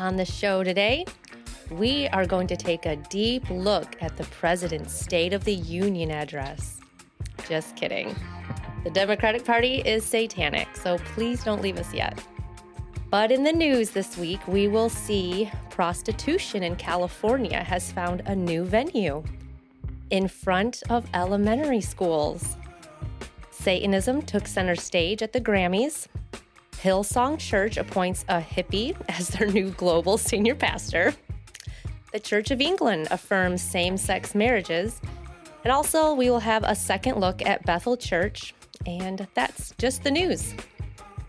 On the show today, we are going to take a deep look at the president's State of the Union address. Just kidding. The Democratic Party is satanic, so please don't leave us yet. But in the news this week, we will see prostitution in California has found a new venue in front of elementary schools. Satanism took center stage at the Grammys. Hillsong Church appoints a hippie as their new global senior pastor. The Church of England affirms same sex marriages. And also, we will have a second look at Bethel Church. And that's just the news.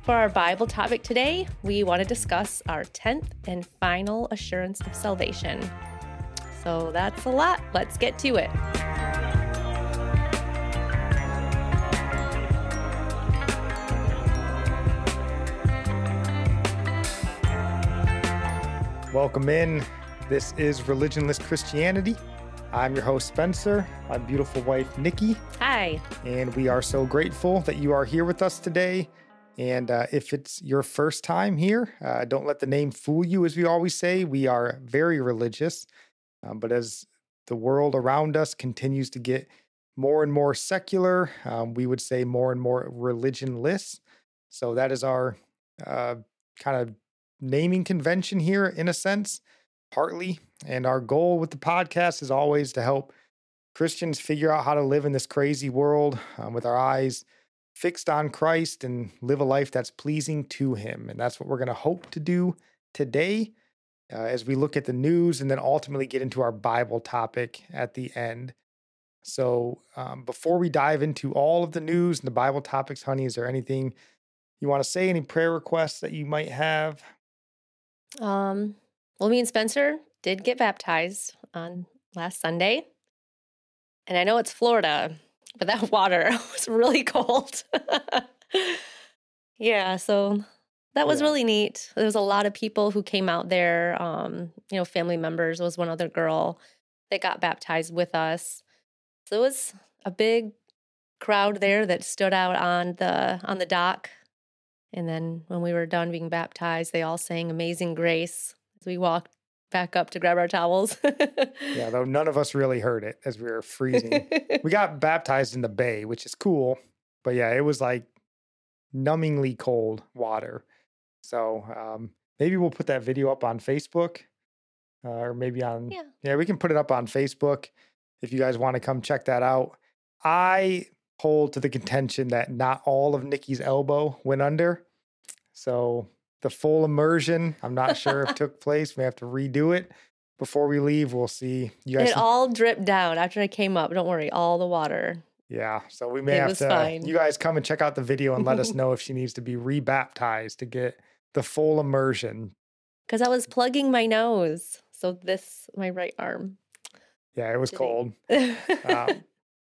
For our Bible topic today, we want to discuss our 10th and final assurance of salvation. So that's a lot. Let's get to it. Welcome in. This is Religionless Christianity. I'm your host, Spencer, my beautiful wife, Nikki. Hi. And we are so grateful that you are here with us today. And uh, if it's your first time here, uh, don't let the name fool you, as we always say. We are very religious. Um, but as the world around us continues to get more and more secular, um, we would say more and more religionless. So that is our uh, kind of naming convention here, in a sense, partly. And our goal with the podcast is always to help Christians figure out how to live in this crazy world um, with our eyes fixed on Christ and live a life that's pleasing to Him. And that's what we're going to hope to do today uh, as we look at the news and then ultimately get into our Bible topic at the end. So, um, before we dive into all of the news and the Bible topics, honey, is there anything you want to say? Any prayer requests that you might have? Um, well, me and Spencer did get baptized on last Sunday. And I know it's Florida, but that water was really cold. yeah, so that was yeah. really neat. There was a lot of people who came out there. Um, you know, family members there was one other girl that got baptized with us. So it was a big crowd there that stood out on the on the dock. And then when we were done being baptized, they all sang Amazing Grace as we walked back up to grab our towels. yeah, though none of us really heard it as we were freezing. we got baptized in the bay, which is cool. But yeah, it was like numbingly cold water. So um, maybe we'll put that video up on Facebook uh, or maybe on, yeah. yeah, we can put it up on Facebook if you guys want to come check that out. I hold to the contention that not all of Nikki's elbow went under. So the full immersion, I'm not sure if took place. We have to redo it before we leave. We'll see. You guys it all dripped down after I came up. Don't worry, all the water. Yeah, so we may it have to. Fine. You guys come and check out the video and let us know if she needs to be rebaptized to get the full immersion. Because I was plugging my nose, so this my right arm. Yeah, it was cold. um,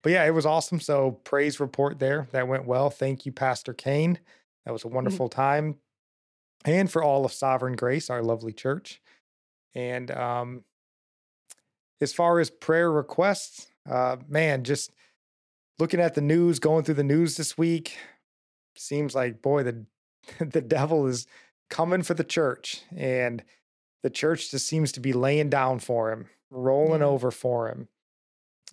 but yeah, it was awesome. So praise report there. That went well. Thank you, Pastor Kane. That was a mm-hmm. wonderful time and for all of Sovereign Grace, our lovely church. And um, as far as prayer requests, uh, man, just looking at the news, going through the news this week, seems like boy, the the devil is coming for the church, and the church just seems to be laying down for him, rolling yeah. over for him.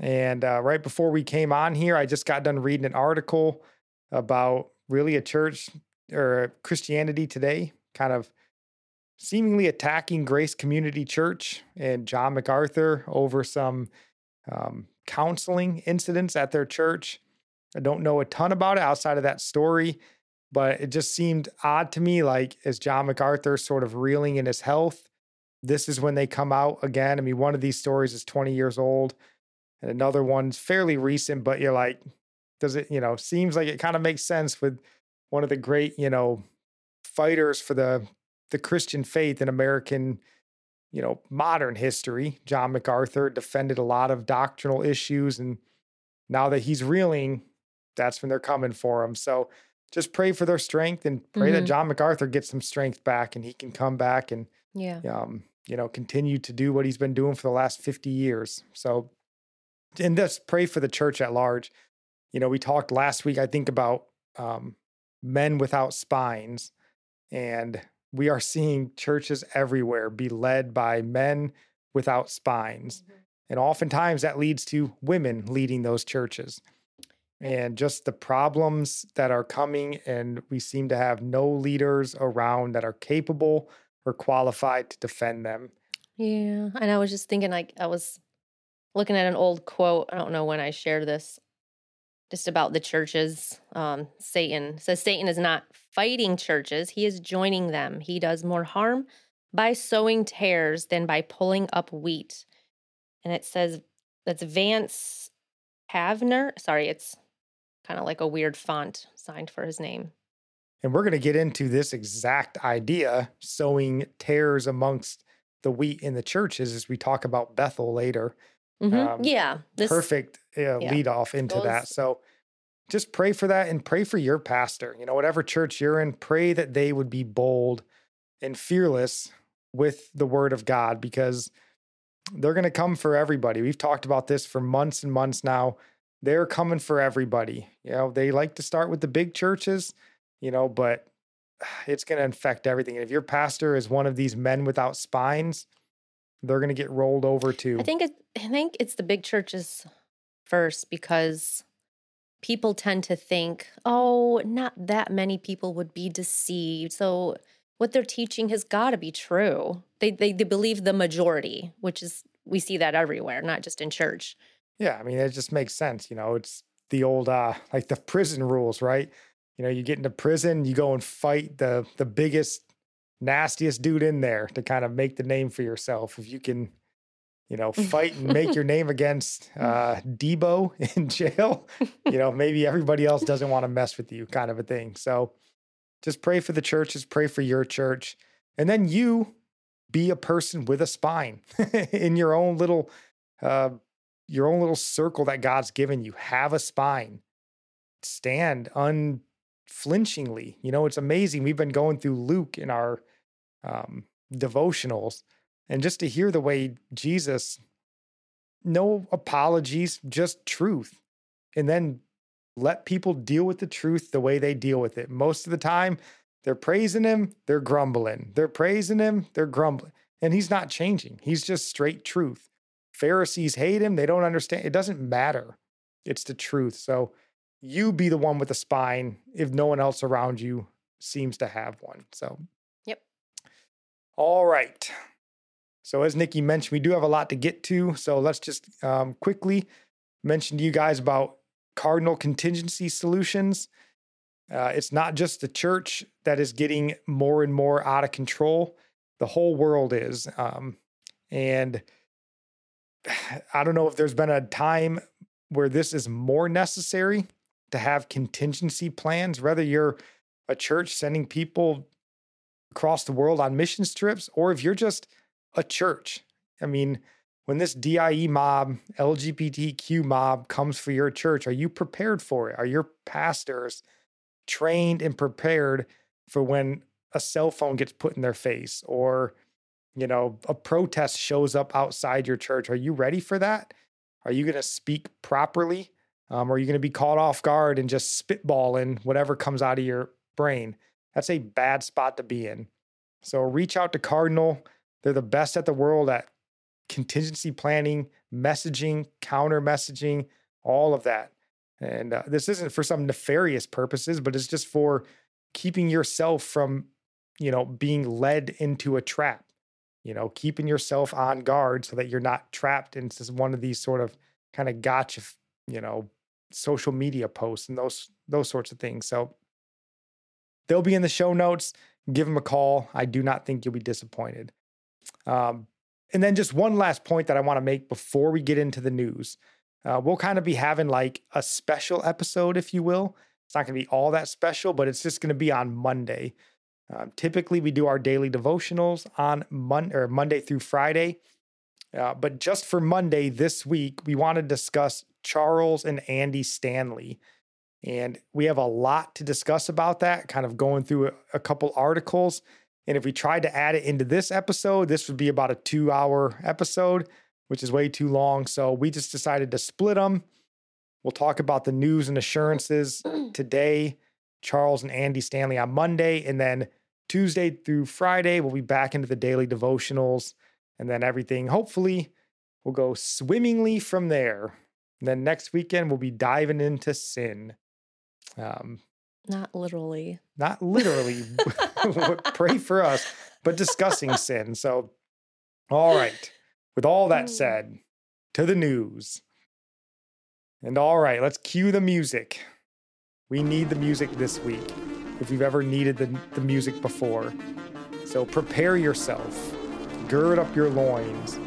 And uh, right before we came on here, I just got done reading an article about really a church or Christianity today kind of seemingly attacking Grace Community Church and John MacArthur over some um, counseling incidents at their church. I don't know a ton about it outside of that story, but it just seemed odd to me like as John MacArthur sort of reeling in his health, this is when they come out again. I mean, one of these stories is 20 years old and another one's fairly recent, but you're like, does it, you know, seems like it kind of makes sense with one of the great, you know, fighters for the the Christian faith in American, you know, modern history. John MacArthur defended a lot of doctrinal issues, and now that he's reeling, that's when they're coming for him. So just pray for their strength and pray mm-hmm. that John MacArthur gets some strength back and he can come back and yeah, um, you know, continue to do what he's been doing for the last 50 years. So and just pray for the church at large. You know, we talked last week, I think, about um, men without spines and we are seeing churches everywhere be led by men without spines. Mm-hmm. And oftentimes that leads to women leading those churches. And just the problems that are coming, and we seem to have no leaders around that are capable or qualified to defend them. Yeah. And I was just thinking, like, I was looking at an old quote. I don't know when I shared this, just about the churches. Um, Satan says Satan is not fighting churches, he is joining them. He does more harm by sowing tares than by pulling up wheat. And it says that's Vance Havner. Sorry, it's kind of like a weird font signed for his name. And we're going to get into this exact idea, sowing tares amongst the wheat in the churches, as we talk about Bethel later. Mm-hmm. Um, yeah. This, perfect uh, yeah, lead off into that. So just pray for that and pray for your pastor. You know, whatever church you're in, pray that they would be bold and fearless with the word of God because they're going to come for everybody. We've talked about this for months and months now. They're coming for everybody. You know, they like to start with the big churches, you know, but it's going to infect everything. And if your pastor is one of these men without spines, they're going to get rolled over too. I think it, I think it's the big churches first because people tend to think, oh, not that many people would be deceived. So what they're teaching has got to be true. They, they they believe the majority, which is we see that everywhere, not just in church. Yeah, I mean it just makes sense. You know, it's the old uh like the prison rules, right? You know, you get into prison, you go and fight the the biggest, nastiest dude in there to kind of make the name for yourself. If you can you know, fight and make your name against uh, Deebo in jail, you know, maybe everybody else doesn't want to mess with you, kind of a thing. So just pray for the churches, pray for your church, and then you be a person with a spine in your own little, uh, your own little circle that God's given you. Have a spine. Stand unflinchingly. You know, it's amazing. We've been going through Luke in our um, devotionals and just to hear the way Jesus, no apologies, just truth. And then let people deal with the truth the way they deal with it. Most of the time, they're praising him, they're grumbling. They're praising him, they're grumbling. And he's not changing. He's just straight truth. Pharisees hate him, they don't understand. It doesn't matter. It's the truth. So you be the one with the spine if no one else around you seems to have one. So. All right. So, as Nikki mentioned, we do have a lot to get to. So, let's just um, quickly mention to you guys about Cardinal Contingency Solutions. Uh, it's not just the church that is getting more and more out of control, the whole world is. Um, and I don't know if there's been a time where this is more necessary to have contingency plans, whether you're a church sending people across the world on mission trips, or if you're just a church. I mean, when this DIE mob, LGBTQ mob comes for your church, are you prepared for it? Are your pastors trained and prepared for when a cell phone gets put in their face or you know, a protest shows up outside your church. Are you ready for that? Are you going to speak properly? Um, or are you going to be caught off guard and just spitballing whatever comes out of your brain? That's a bad spot to be in. So reach out to Cardinal. They're the best at the world at contingency planning, messaging, counter messaging, all of that. And uh, this isn't for some nefarious purposes, but it's just for keeping yourself from, you know, being led into a trap. You know, keeping yourself on guard so that you're not trapped into one of these sort of kind of gotcha, you know, social media posts and those those sorts of things. So they'll be in the show notes. Give them a call. I do not think you'll be disappointed. Um, and then just one last point that I want to make before we get into the news. Uh, we'll kind of be having like a special episode, if you will. It's not going to be all that special, but it's just going to be on Monday. Um, typically, we do our daily devotionals on Mon- or Monday through Friday. Uh, but just for Monday this week, we want to discuss Charles and Andy Stanley. And we have a lot to discuss about that, kind of going through a, couple articles and if we tried to add it into this episode, this would be about a two hour episode, which is way too long. So we just decided to split them. We'll talk about the news and assurances today, Charles and Andy Stanley on Monday, and then Tuesday through Friday, we'll be back into the daily devotionals, and then everything hopefully will go swimmingly from there. And then next weekend, we'll be diving into sin. Um, not literally. Not literally. Pray for us, but discussing sin. So, all right. With all that hmm. said, to the news. And all right, let's cue the music. We need the music this week if you've ever needed the, the music before. So prepare yourself, gird up your loins,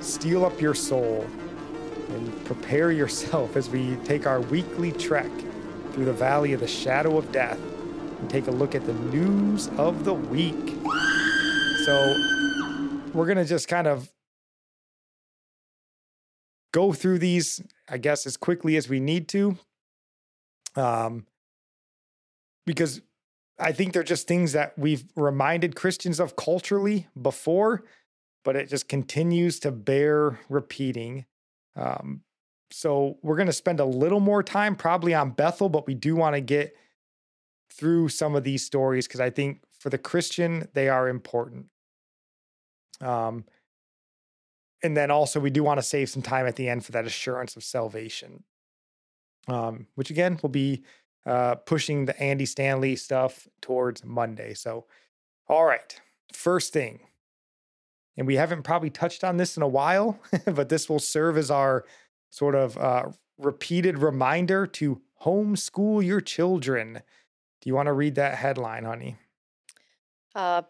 steel up your soul, and prepare yourself as we take our weekly trek through the valley of the shadow of death and take a look at the news of the week. So we're going to just kind of go through these, I guess, as quickly as we need to. Um, because I think they're just things that we've reminded Christians of culturally before, but it just continues to bear repeating. Um, so we're going to spend a little more time probably on Bethel, but we do want to get through some of these stories because I think for the Christian, they are important. Um, and then also we do want to save some time at the end for that assurance of salvation um, which again will be uh, pushing the andy stanley stuff towards monday so all right first thing and we haven't probably touched on this in a while but this will serve as our sort of uh, repeated reminder to homeschool your children do you want to read that headline honey uh,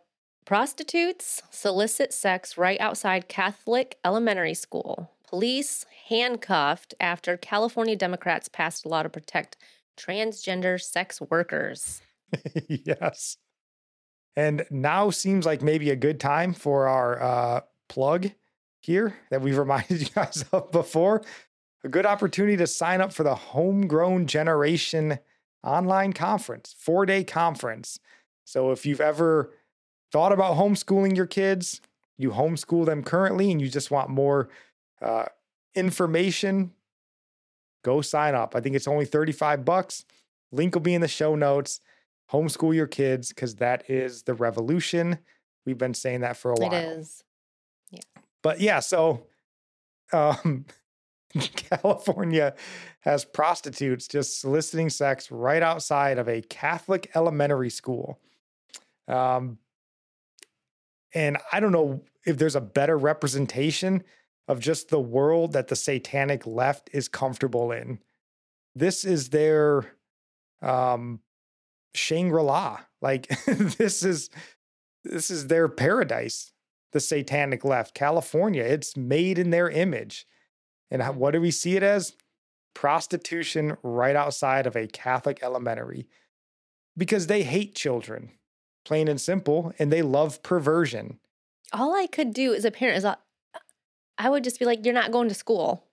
Prostitutes solicit sex right outside Catholic elementary school. Police handcuffed after California Democrats passed a law to protect transgender sex workers. yes. And now seems like maybe a good time for our uh, plug here that we've reminded you guys of before. A good opportunity to sign up for the Homegrown Generation online conference, four day conference. So if you've ever thought about homeschooling your kids, you homeschool them currently, and you just want more uh, information, go sign up. I think it's only 35 bucks. Link will be in the show notes. Homeschool your kids because that is the revolution. We've been saying that for a while. It is. Yeah. But yeah, so um, California has prostitutes just soliciting sex right outside of a Catholic elementary school. Um, and I don't know if there's a better representation of just the world that the satanic left is comfortable in. This is their um, Shangri-La. Like this is this is their paradise. The satanic left, California. It's made in their image. And what do we see it as? Prostitution right outside of a Catholic elementary because they hate children plain and simple, and they love perversion. All I could do as a parent is uh, I would just be like, you're not going to school.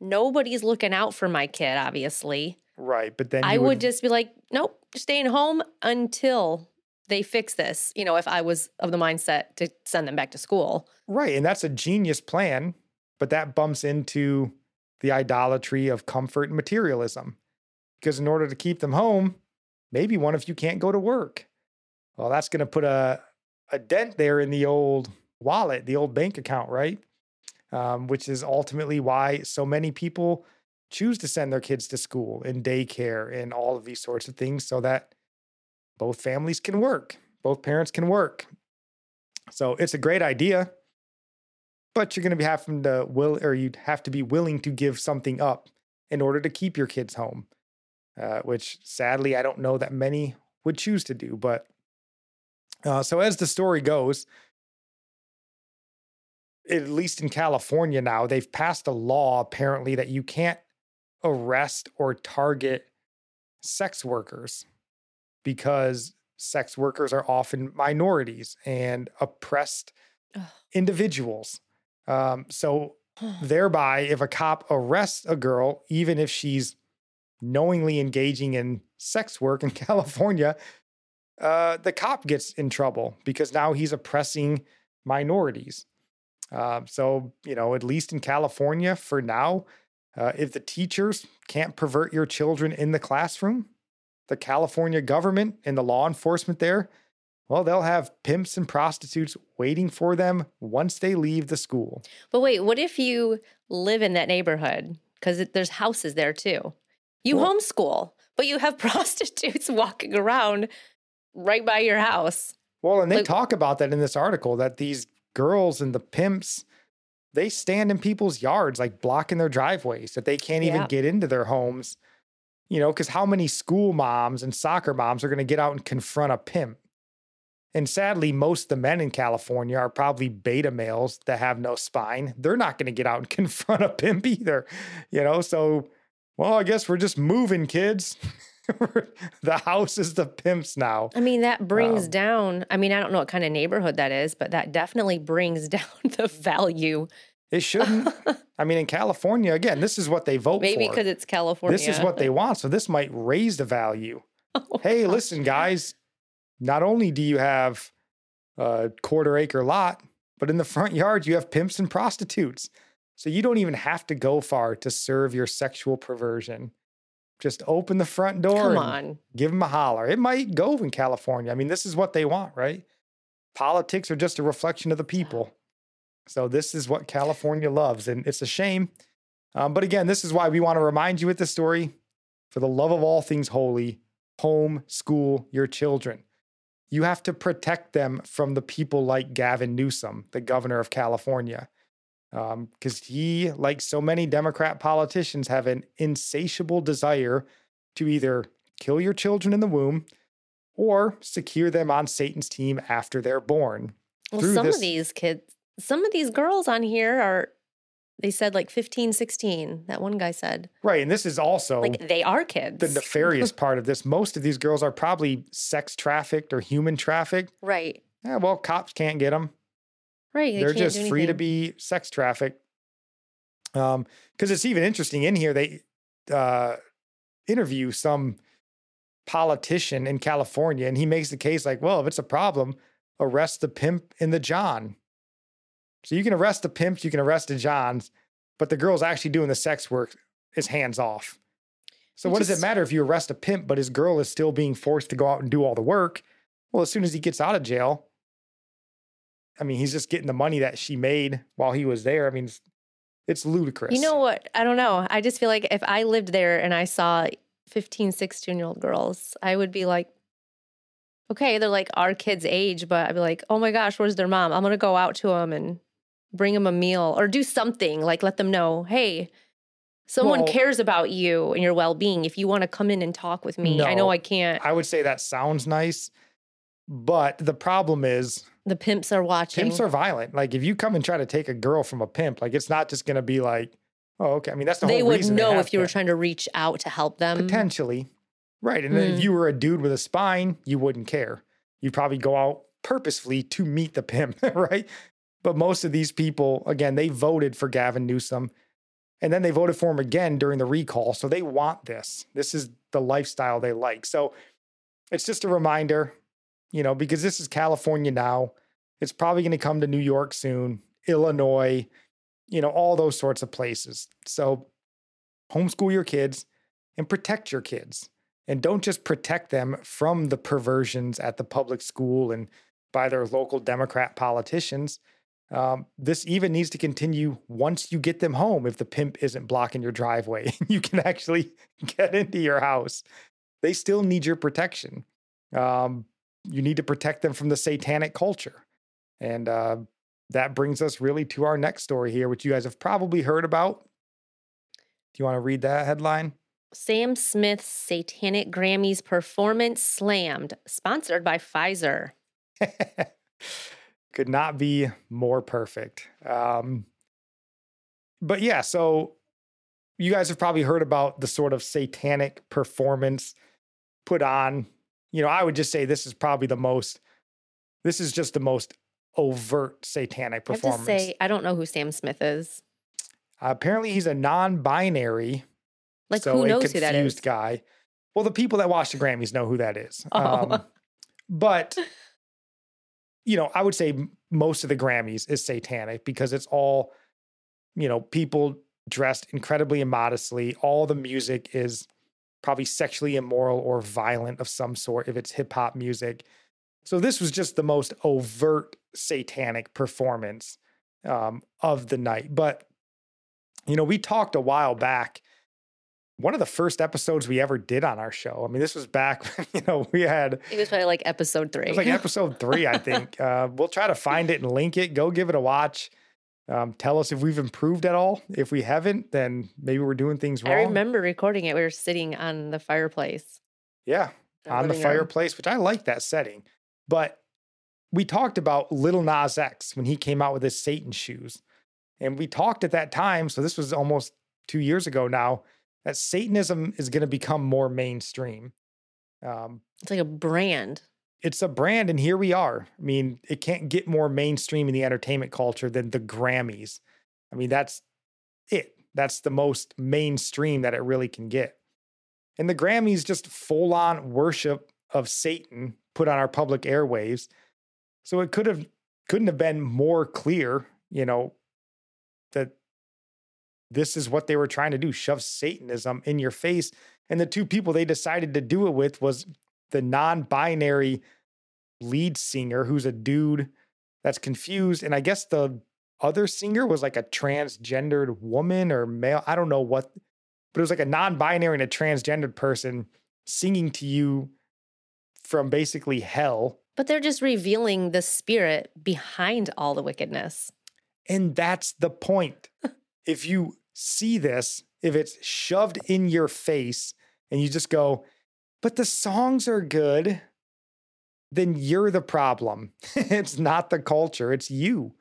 Nobody's looking out for my kid, obviously. Right. But then I would, would just be like, nope, staying home until they fix this. You know, if I was of the mindset to send them back to school. Right. And that's a genius plan, but that bumps into the idolatry of comfort and materialism. Because in order to keep them home, maybe one of you can't go to work. Well, that's going to put a, a dent there in the old wallet, the old bank account, right? Um, which is ultimately why so many people choose to send their kids to school and daycare and all of these sorts of things so that both families can work, both parents can work. So it's a great idea, but you're going to be having to will, or you'd have to be willing to give something up in order to keep your kids home, uh, which sadly I don't know that many would choose to do. But uh, so, as the story goes, at least in California now, they've passed a law apparently that you can't arrest or target sex workers because sex workers are often minorities and oppressed Ugh. individuals. Um, so, thereby, if a cop arrests a girl, even if she's knowingly engaging in sex work in California, uh, the cop gets in trouble because now he's oppressing minorities. Uh, so, you know, at least in California for now, uh, if the teachers can't pervert your children in the classroom, the California government and the law enforcement there well, they'll have pimps and prostitutes waiting for them once they leave the school. But wait, what if you live in that neighborhood? Because there's houses there too. You well, homeschool, but you have prostitutes walking around right by your house. Well, and they like, talk about that in this article that these girls and the pimps, they stand in people's yards, like blocking their driveways, that they can't even yeah. get into their homes. You know, because how many school moms and soccer moms are going to get out and confront a pimp? And sadly, most of the men in California are probably beta males that have no spine. They're not going to get out and confront a pimp either, you know? So, well, I guess we're just moving, kids. the house is the pimps now. I mean, that brings um, down, I mean, I don't know what kind of neighborhood that is, but that definitely brings down the value. It shouldn't. I mean, in California, again, this is what they vote Maybe for. Maybe because it's California. This is what they want. So this might raise the value. Oh, hey, gosh. listen, guys, not only do you have a quarter acre lot, but in the front yard, you have pimps and prostitutes. So you don't even have to go far to serve your sexual perversion. Just open the front door Come on. give them a holler. It might go in California. I mean, this is what they want, right? Politics are just a reflection of the people. So this is what California loves, and it's a shame. Um, but again, this is why we want to remind you with the story for the love of all things holy, home school your children you have to protect them from the people like Gavin Newsom, the governor of California. Because um, he, like so many Democrat politicians, have an insatiable desire to either kill your children in the womb or secure them on Satan's team after they're born. Well, some this- of these kids, some of these girls on here are they said like 15, 16. That one guy said. Right. And this is also like they are kids. The nefarious part of this. Most of these girls are probably sex trafficked or human trafficked. Right. Yeah. Well, cops can't get them. Right. They are just free to be sex trafficked. Um, because it's even interesting in here, they uh interview some politician in California and he makes the case like, well, if it's a problem, arrest the pimp in the John. So you can arrest the pimps, you can arrest the Johns, but the girl's actually doing the sex work is hands off. So what just, does it matter if you arrest a pimp, but his girl is still being forced to go out and do all the work? Well, as soon as he gets out of jail, I mean, he's just getting the money that she made while he was there. I mean, it's, it's ludicrous. You know what? I don't know. I just feel like if I lived there and I saw 15, 16 year old girls, I would be like, okay, they're like our kids' age, but I'd be like, oh my gosh, where's their mom? I'm going to go out to them and bring them a meal or do something like let them know, hey, someone well, cares about you and your well being. If you want to come in and talk with me, no, I know I can't. I would say that sounds nice, but the problem is the pimps are watching. Pimps are violent. Like if you come and try to take a girl from a pimp, like it's not just going to be like, oh, okay. I mean, that's the they whole reason. They would know if you were trying to reach out to help them. Potentially. Right. And mm. if hmm. you were a dude with a spine, you wouldn't care. You'd probably go out purposefully to meet the pimp, right? But most of these people, again, they voted for Gavin Newsom and then they voted for him again during the recall. So they want this. This is the lifestyle they like. So it's just a reminder, you know, because this is California now. It's probably going to come to New York soon, Illinois, you know, all those sorts of places. So homeschool your kids and protect your kids. And don't just protect them from the perversions at the public school and by their local Democrat politicians. Um, this even needs to continue once you get them home if the pimp isn't blocking your driveway and you can actually get into your house. They still need your protection. Um, you need to protect them from the satanic culture. And uh, that brings us really to our next story here, which you guys have probably heard about. Do you want to read that headline? Sam Smith's Satanic Grammys performance slammed, sponsored by Pfizer. could not be more perfect. Um, but yeah, so you guys have probably heard about the sort of satanic performance put on. You know, I would just say this is probably the most, this is just the most overt satanic performance. I have to say, I don't know who Sam Smith is. Uh, apparently, he's a non binary. Like, so who knows who that is? guy. Well, the people that watch the Grammys know who that is. Oh. Um, but you know, I would say most of the Grammys is satanic because it's all, you know, people dressed incredibly immodestly. All the music is probably sexually immoral or violent of some sort if it's hip hop music. So this was just the most overt satanic performance um, of the night. But, you know, we talked a while back. One of the first episodes we ever did on our show. I mean, this was back, you know, we had. It was probably like episode three. It was like episode three, I think. uh, we'll try to find it and link it. Go give it a watch. Um, tell us if we've improved at all. If we haven't, then maybe we're doing things wrong. I remember recording it. We were sitting on the fireplace. Yeah, on the fireplace, room. which I like that setting. But we talked about Little Nas X when he came out with his Satan shoes. And we talked at that time, so this was almost two years ago now, that Satanism is going to become more mainstream. Um, it's like a brand. It's a brand, and here we are. I mean, it can't get more mainstream in the entertainment culture than the Grammys. I mean, that's it. That's the most mainstream that it really can get. And the Grammys just full on worship of Satan put on our public airwaves. So it could have couldn't have been more clear, you know, this is what they were trying to do, shove Satanism in your face. And the two people they decided to do it with was the non-binary lead singer who's a dude that's confused and I guess the other singer was like a transgendered woman or male. I don't know what, but it was like a non-binary and a transgendered person singing to you from basically hell. But they're just revealing the spirit behind all the wickedness. And that's the point. if you see this, if it's shoved in your face and you just go, but the songs are good, then you're the problem. it's not the culture, it's you.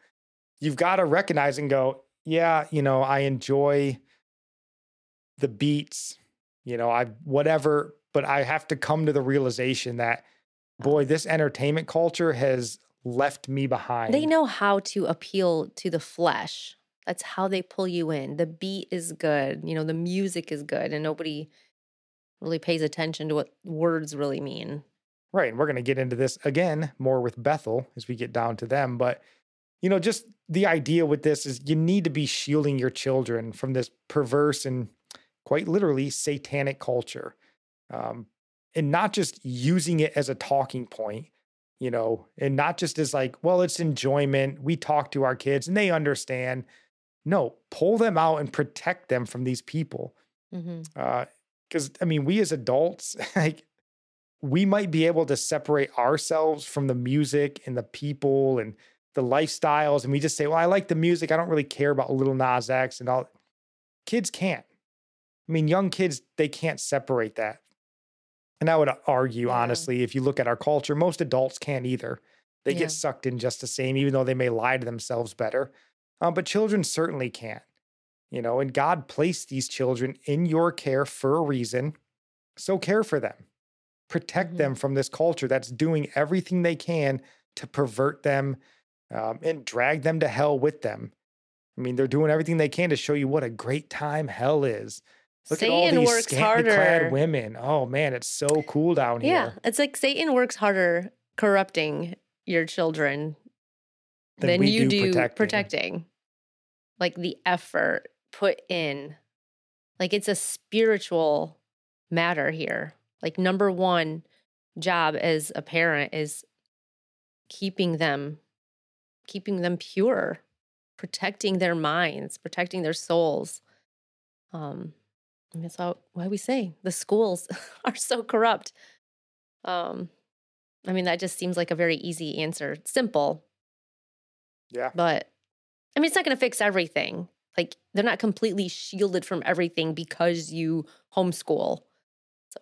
You've got to recognize and go, yeah, you know, I enjoy the beats, you know, I whatever, but I have to come to the realization that, boy, this entertainment culture has left me behind. They know how to appeal to the flesh. That's how they pull you in. The beat is good, you know, the music is good, and nobody really pays attention to what words really mean. Right. And we're going to get into this again more with Bethel as we get down to them. But, you know, just the idea with this is you need to be shielding your children from this perverse and quite literally satanic culture um, and not just using it as a talking point you know and not just as like well it's enjoyment we talk to our kids and they understand no pull them out and protect them from these people because mm-hmm. uh, i mean we as adults like we might be able to separate ourselves from the music and the people and the lifestyles and we just say well i like the music i don't really care about little Nas X and all kids can't i mean young kids they can't separate that and I would argue, yeah. honestly, if you look at our culture, most adults can't either. They yeah. get sucked in just the same, even though they may lie to themselves better. Um, but children certainly can't, you know, and God placed these children in your care for a reason. So care for them, protect mm-hmm. them from this culture that's doing everything they can to pervert them um, and drag them to hell with them. I mean, they're doing everything they can to show you what a great time hell is. Look Satan at all these works harder. clad women. Oh man, it's so cool down here. Yeah, it's like Satan works harder corrupting your children than, than you do, do protecting. protecting. Like the effort put in. Like it's a spiritual matter here. Like number one job as a parent is keeping them keeping them pure, protecting their minds, protecting their souls. Um and that's how, why we say the schools are so corrupt. Um, I mean, that just seems like a very easy answer. simple. Yeah. But I mean, it's not going to fix everything. Like, they're not completely shielded from everything because you homeschool. So,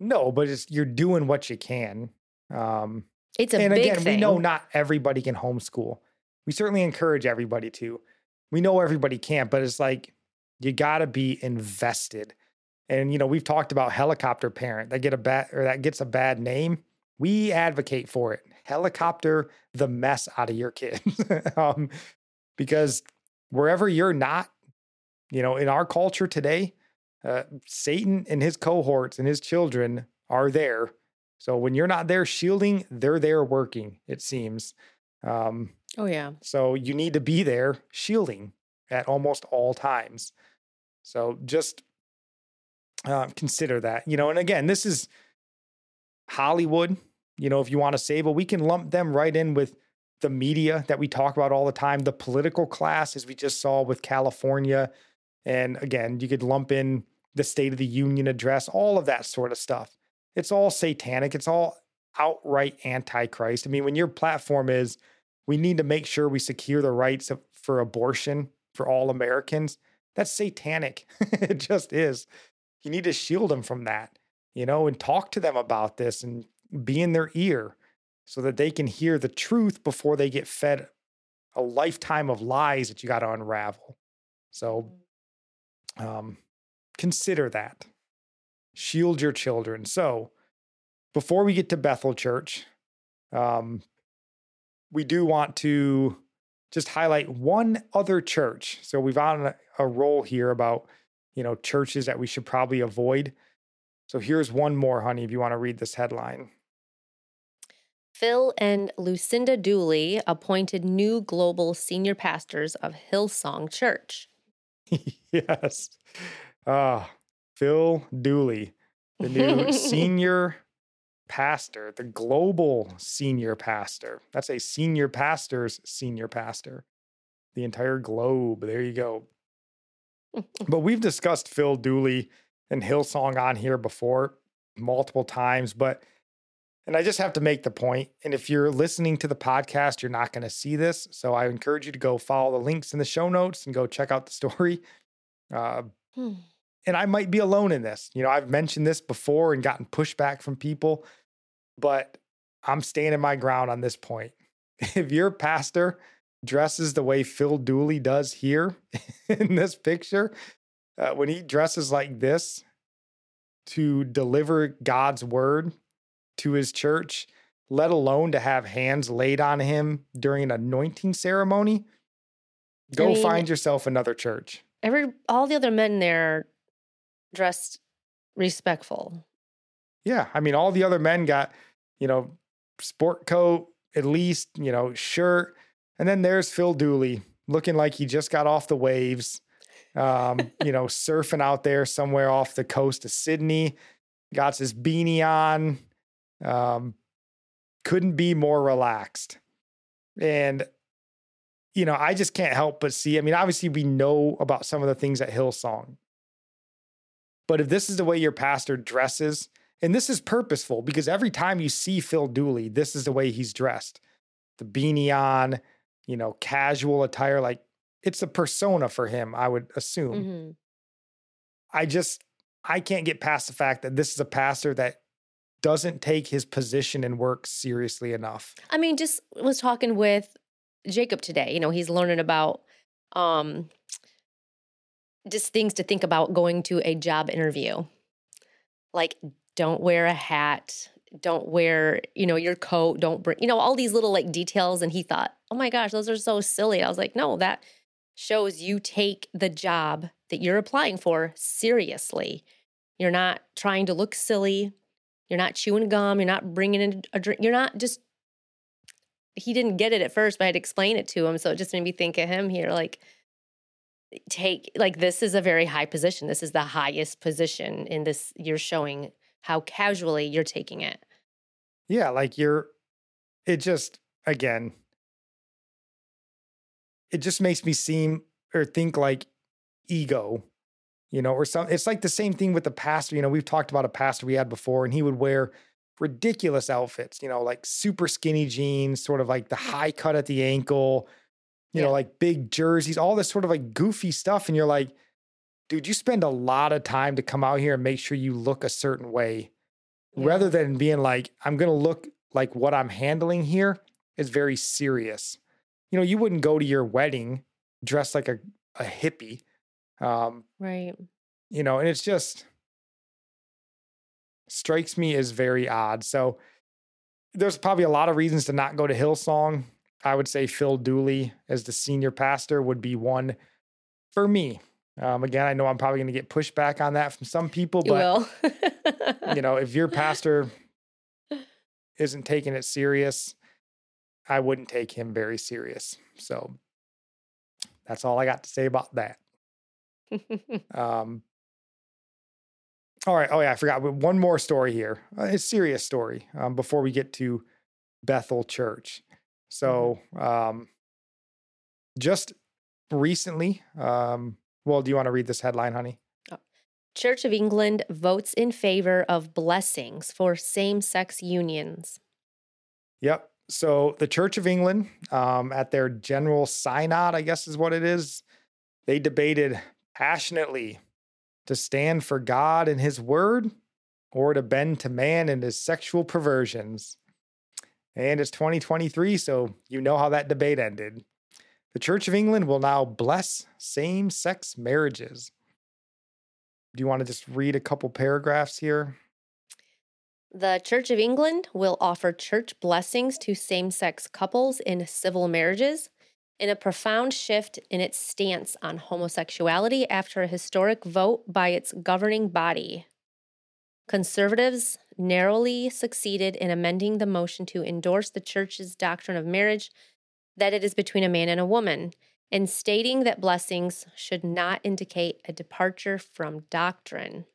no, but it's, you're doing what you can. Um, it's a and again, thing. we know not everybody can homeschool. We certainly encourage everybody to. We know everybody can't, but it's like you got to be invested. And you know, we've talked about helicopter parent that get a bad or that gets a bad name. We advocate for it. Helicopter the mess out of your kids. um, because wherever you're not, you know, in our culture today, uh, Satan and his cohorts and his children are there. So when you're not there shielding, they're there working, it seems. Um, oh, yeah. So you need to be there shielding at almost all times. So just uh, consider that, you know. And again, this is Hollywood. you know, if you want to say, but we can lump them right in with the media that we talk about all the time, the political class, as we just saw with California. And again, you could lump in the State of the Union address, all of that sort of stuff. It's all satanic. It's all outright antichrist. I mean, when your platform is, we need to make sure we secure the rights of, for abortion for all Americans, that's satanic. it just is. You need to shield them from that, you know, and talk to them about this and be in their ear so that they can hear the truth before they get fed a lifetime of lies that you got to unravel. So mm. um, consider that. Shield your children. So before we get to Bethel Church, um, we do want to just highlight one other church. So we've on a, a roll here about you know churches that we should probably avoid. So here's one more, honey, if you want to read this headline. Phil and Lucinda Dooley appointed new global senior pastors of Hillsong Church. yes. Ah, Phil Dooley, the new senior pastor, the global senior pastor. That's a senior pastor's senior pastor. The entire globe. There you go. but we've discussed Phil Dooley and Hillsong on here before multiple times, but and I just have to make the point. And if you're listening to the podcast, you're not going to see this. So I encourage you to go follow the links in the show notes and go check out the story. Uh, hmm. And I might be alone in this. You know, I've mentioned this before and gotten pushback from people, but I'm standing my ground on this point. If your pastor dresses the way Phil Dooley does here in this picture, uh, when he dresses like this to deliver God's word to his church, let alone to have hands laid on him during an anointing ceremony, go I mean, find yourself another church. Every all the other men there dressed respectful. Yeah, I mean all the other men got, you know, sport coat, at least, you know, shirt. And then there's Phil Dooley looking like he just got off the waves. Um, you know, surfing out there somewhere off the coast of Sydney. Got his beanie on, um, couldn't be more relaxed. And, you know, I just can't help but see. I mean, obviously, we know about some of the things at Hillsong. But if this is the way your pastor dresses, and this is purposeful because every time you see Phil Dooley, this is the way he's dressed the beanie on, you know, casual attire. Like it's a persona for him, I would assume. Mm-hmm. I just, I can't get past the fact that this is a pastor that doesn't take his position and work seriously enough. I mean, just was talking with Jacob today. You know, he's learning about um just things to think about going to a job interview. Like don't wear a hat, don't wear, you know, your coat, don't bring, you know, all these little like details and he thought, "Oh my gosh, those are so silly." I was like, "No, that shows you take the job that you're applying for seriously. You're not trying to look silly. You're not chewing gum. You're not bringing in a drink. You're not just. He didn't get it at first, but I had to explain it to him. So it just made me think of him here. Like, take, like, this is a very high position. This is the highest position in this. You're showing how casually you're taking it. Yeah. Like, you're, it just, again, it just makes me seem or think like ego you know, or some. It's like the same thing with the pastor. You know, we've talked about a pastor we had before, and he would wear ridiculous outfits. You know, like super skinny jeans, sort of like the mm. high cut at the ankle. You yeah. know, like big jerseys, all this sort of like goofy stuff, and you're like, dude, you spend a lot of time to come out here and make sure you look a certain way, yeah. rather than being like, I'm gonna look like what I'm handling here is very serious. You know, you wouldn't go to your wedding dressed like a, a hippie um, right. You know, and it's just strikes me as very odd. So there's probably a lot of reasons to not go to Hillsong. I would say Phil Dooley as the senior pastor would be one for me. Um, again, I know I'm probably going to get pushback on that from some people, you but you know, if your pastor isn't taking it serious, I wouldn't take him very serious. So that's all I got to say about that um, all right. Oh yeah, I forgot. One more story here. Uh, a serious story um, before we get to Bethel Church. So, mm-hmm. um, just recently, um, well, do you want to read this headline, honey? Oh. Church of England votes in favor of blessings for same sex unions. Yep. So the Church of England, um, at their general synod, I guess is what it is, they debated passionately to stand for God and his word or to bend to man and his sexual perversions. And it's 2023, so you know how that debate ended. The Church of England will now bless same sex marriages. Do you want to just read a couple paragraphs here? The Church of England will offer church blessings to same sex couples in civil marriages in a profound shift in its stance on homosexuality after a historic vote by its governing body. Conservatives narrowly succeeded in amending the motion to endorse the church's doctrine of marriage that it is between a man and a woman, and stating that blessings should not indicate a departure from doctrine.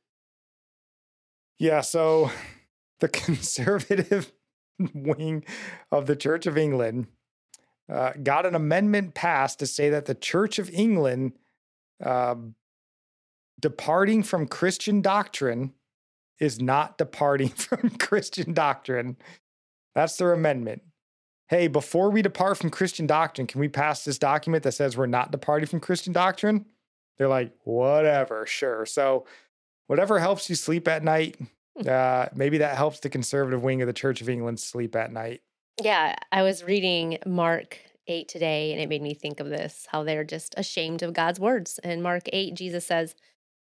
Yeah, so the conservative wing of the Church of England uh, got an amendment passed to say that the Church of England, uh, departing from Christian doctrine, is not departing from Christian doctrine. That's their amendment. Hey, before we depart from Christian doctrine, can we pass this document that says we're not departing from Christian doctrine? They're like, whatever, sure. So, whatever helps you sleep at night, hmm. uh, maybe that helps the conservative wing of the Church of England sleep at night. Yeah, I was reading Mark 8 today and it made me think of this how they're just ashamed of God's words. In Mark 8, Jesus says,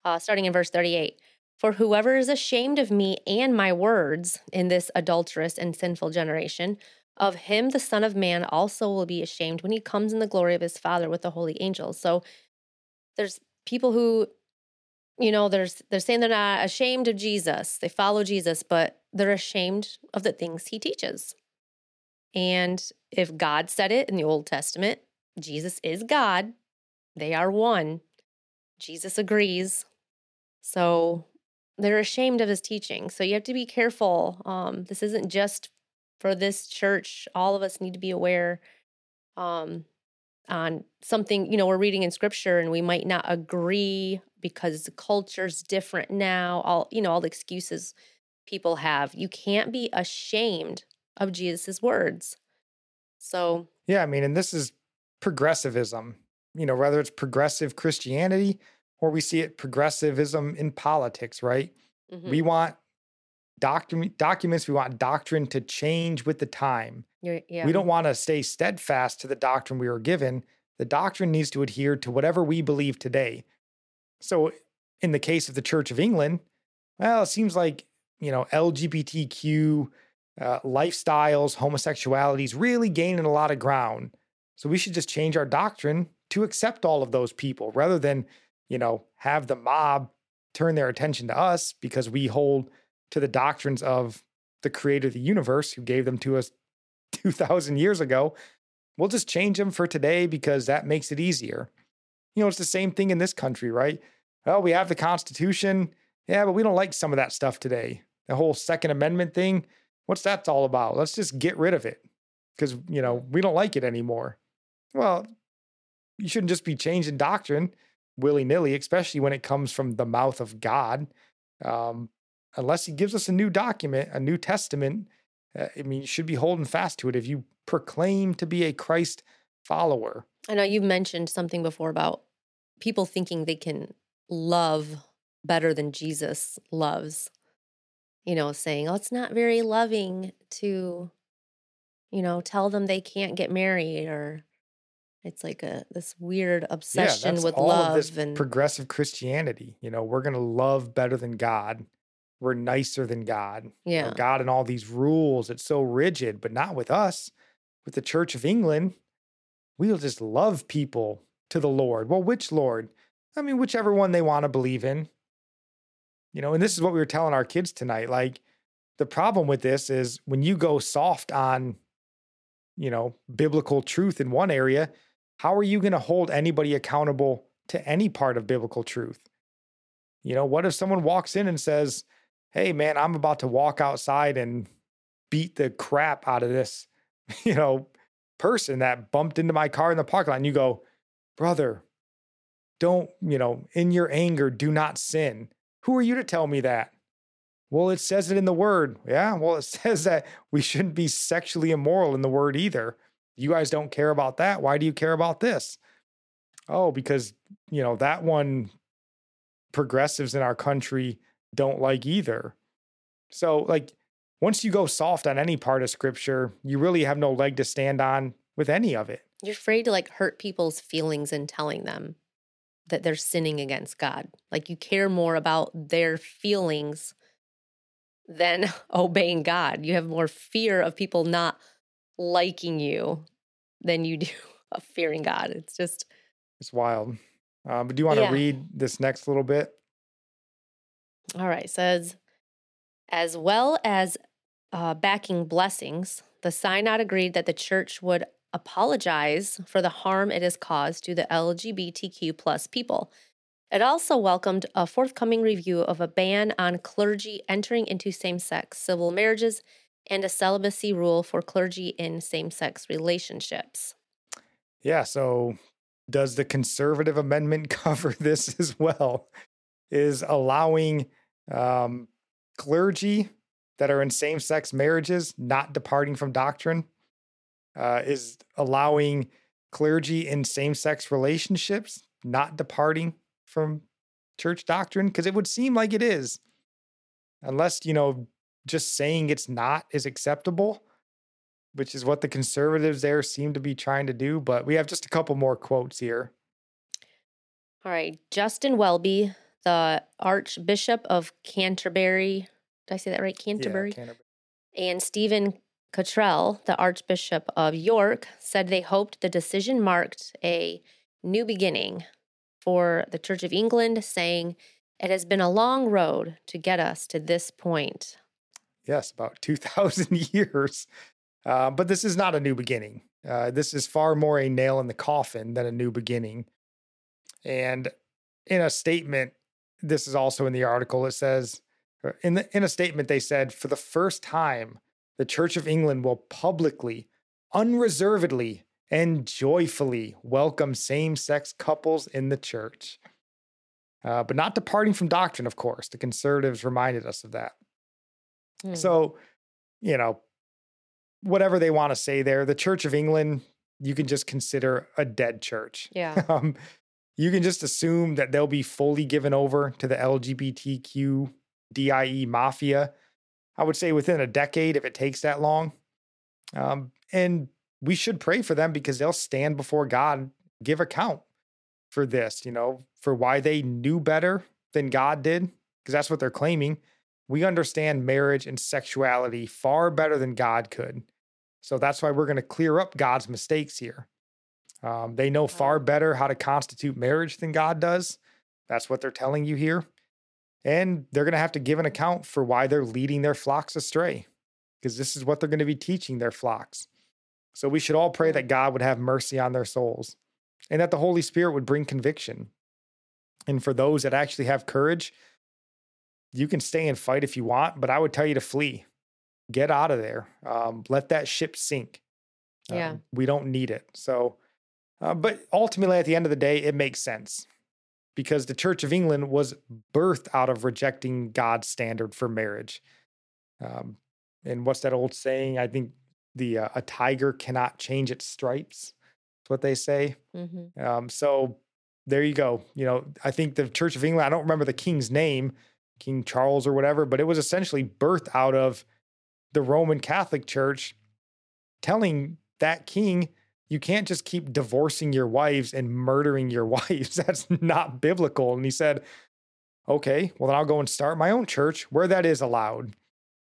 uh, starting in verse 38, For whoever is ashamed of me and my words in this adulterous and sinful generation, of him the Son of Man also will be ashamed when he comes in the glory of his Father with the holy angels. So there's people who you know there's they're saying they're not ashamed of Jesus. They follow Jesus, but they're ashamed of the things he teaches. And if God said it in the Old Testament, Jesus is God, they are one. Jesus agrees. So they're ashamed of his teaching. So you have to be careful. Um, this isn't just for this church. All of us need to be aware um, on something, you know, we're reading in scripture and we might not agree because the culture's different now. All, you know, all the excuses people have. You can't be ashamed of Jesus's words. So, yeah, I mean, and this is progressivism, you know, whether it's progressive Christianity or we see it progressivism in politics, right? Mm-hmm. We want document documents, we want doctrine to change with the time. Yeah. We don't want to stay steadfast to the doctrine we were given. The doctrine needs to adhere to whatever we believe today. So, in the case of the Church of England, well, it seems like, you know, LGBTQ uh, lifestyles, homosexuality is really gaining a lot of ground. So we should just change our doctrine to accept all of those people rather than, you know, have the mob turn their attention to us because we hold to the doctrines of the creator of the universe who gave them to us 2000 years ago. We'll just change them for today because that makes it easier. You know, it's the same thing in this country, right? Well, we have the Constitution. Yeah, but we don't like some of that stuff today. The whole Second Amendment thing, What's that all about? Let's just get rid of it because, you know, we don't like it anymore. Well, you shouldn't just be changing doctrine willy nilly, especially when it comes from the mouth of God. Um, unless he gives us a new document, a new testament, uh, I mean, you should be holding fast to it if you proclaim to be a Christ follower. I know you mentioned something before about people thinking they can love better than Jesus loves you know, saying, oh, it's not very loving to, you know, tell them they can't get married or it's like a this weird obsession yeah, with love and progressive Christianity. You know, we're gonna love better than God. We're nicer than God. Yeah. You know, God and all these rules. It's so rigid, but not with us. With the Church of England, we'll just love people to the Lord. Well, which Lord? I mean, whichever one they want to believe in. You know, and this is what we were telling our kids tonight. Like, the problem with this is when you go soft on, you know, biblical truth in one area, how are you going to hold anybody accountable to any part of biblical truth? You know, what if someone walks in and says, Hey, man, I'm about to walk outside and beat the crap out of this, you know, person that bumped into my car in the parking lot. And you go, Brother, don't, you know, in your anger, do not sin. Who are you to tell me that? Well, it says it in the word. Yeah. Well, it says that we shouldn't be sexually immoral in the word either. You guys don't care about that. Why do you care about this? Oh, because, you know, that one progressives in our country don't like either. So, like, once you go soft on any part of scripture, you really have no leg to stand on with any of it. You're afraid to like hurt people's feelings in telling them that they're sinning against God. Like, you care more about their feelings than obeying God. You have more fear of people not liking you than you do of fearing God. It's just, it's wild. Uh, but do you want to yeah. read this next little bit? All right. Says, as well as uh, backing blessings, the synod agreed that the church would apologize for the harm it has caused to the LGBTQ plus people. It also welcomed a forthcoming review of a ban on clergy entering into same sex civil marriages and a celibacy rule for clergy in same sex relationships. Yeah, so does the conservative amendment cover this as well? Is allowing um, clergy that are in same sex marriages not departing from doctrine? Uh, is allowing clergy in same sex relationships not departing from church doctrine? Because it would seem like it is. Unless, you know, just saying it's not is acceptable, which is what the conservatives there seem to be trying to do. But we have just a couple more quotes here. All right. Justin Welby, the Archbishop of Canterbury. Did I say that right? Canterbury? Yeah, Canterbury. And Stephen Cottrell, the Archbishop of York, said they hoped the decision marked a new beginning for the Church of England, saying, It has been a long road to get us to this point. Yes, about 2,000 years. Uh, but this is not a new beginning. Uh, this is far more a nail in the coffin than a new beginning. And in a statement, this is also in the article, it says, in, the, in a statement, they said, for the first time, the Church of England will publicly, unreservedly and joyfully welcome same sex couples in the church. Uh, but not departing from doctrine, of course. The conservatives reminded us of that. Mm. So, you know, whatever they want to say there, the Church of England, you can just consider a dead church. Yeah. um, you can just assume that they'll be fully given over to the LGBTQ DIE mafia. I would say within a decade, if it takes that long. Um, and we should pray for them because they'll stand before God and give account for this, you know, for why they knew better than God did, because that's what they're claiming. We understand marriage and sexuality far better than God could. So that's why we're going to clear up God's mistakes here. Um, they know far better how to constitute marriage than God does. That's what they're telling you here. And they're going to have to give an account for why they're leading their flocks astray, because this is what they're going to be teaching their flocks. So we should all pray that God would have mercy on their souls and that the Holy Spirit would bring conviction. And for those that actually have courage, you can stay and fight if you want, but I would tell you to flee. Get out of there. Um, let that ship sink. Yeah. Um, we don't need it. So, uh, but ultimately, at the end of the day, it makes sense because the Church of England was birthed out of rejecting God's standard for marriage. Um, and what's that old saying? I think the uh, a tiger cannot change its stripes. That's what they say. Mm-hmm. Um, so there you go. You know, I think the Church of England. I don't remember the king's name, King Charles or whatever, but it was essentially birthed out of the Roman Catholic Church, telling that king you can't just keep divorcing your wives and murdering your wives. That's not biblical. And he said, okay, well, then I'll go and start my own church where that is allowed.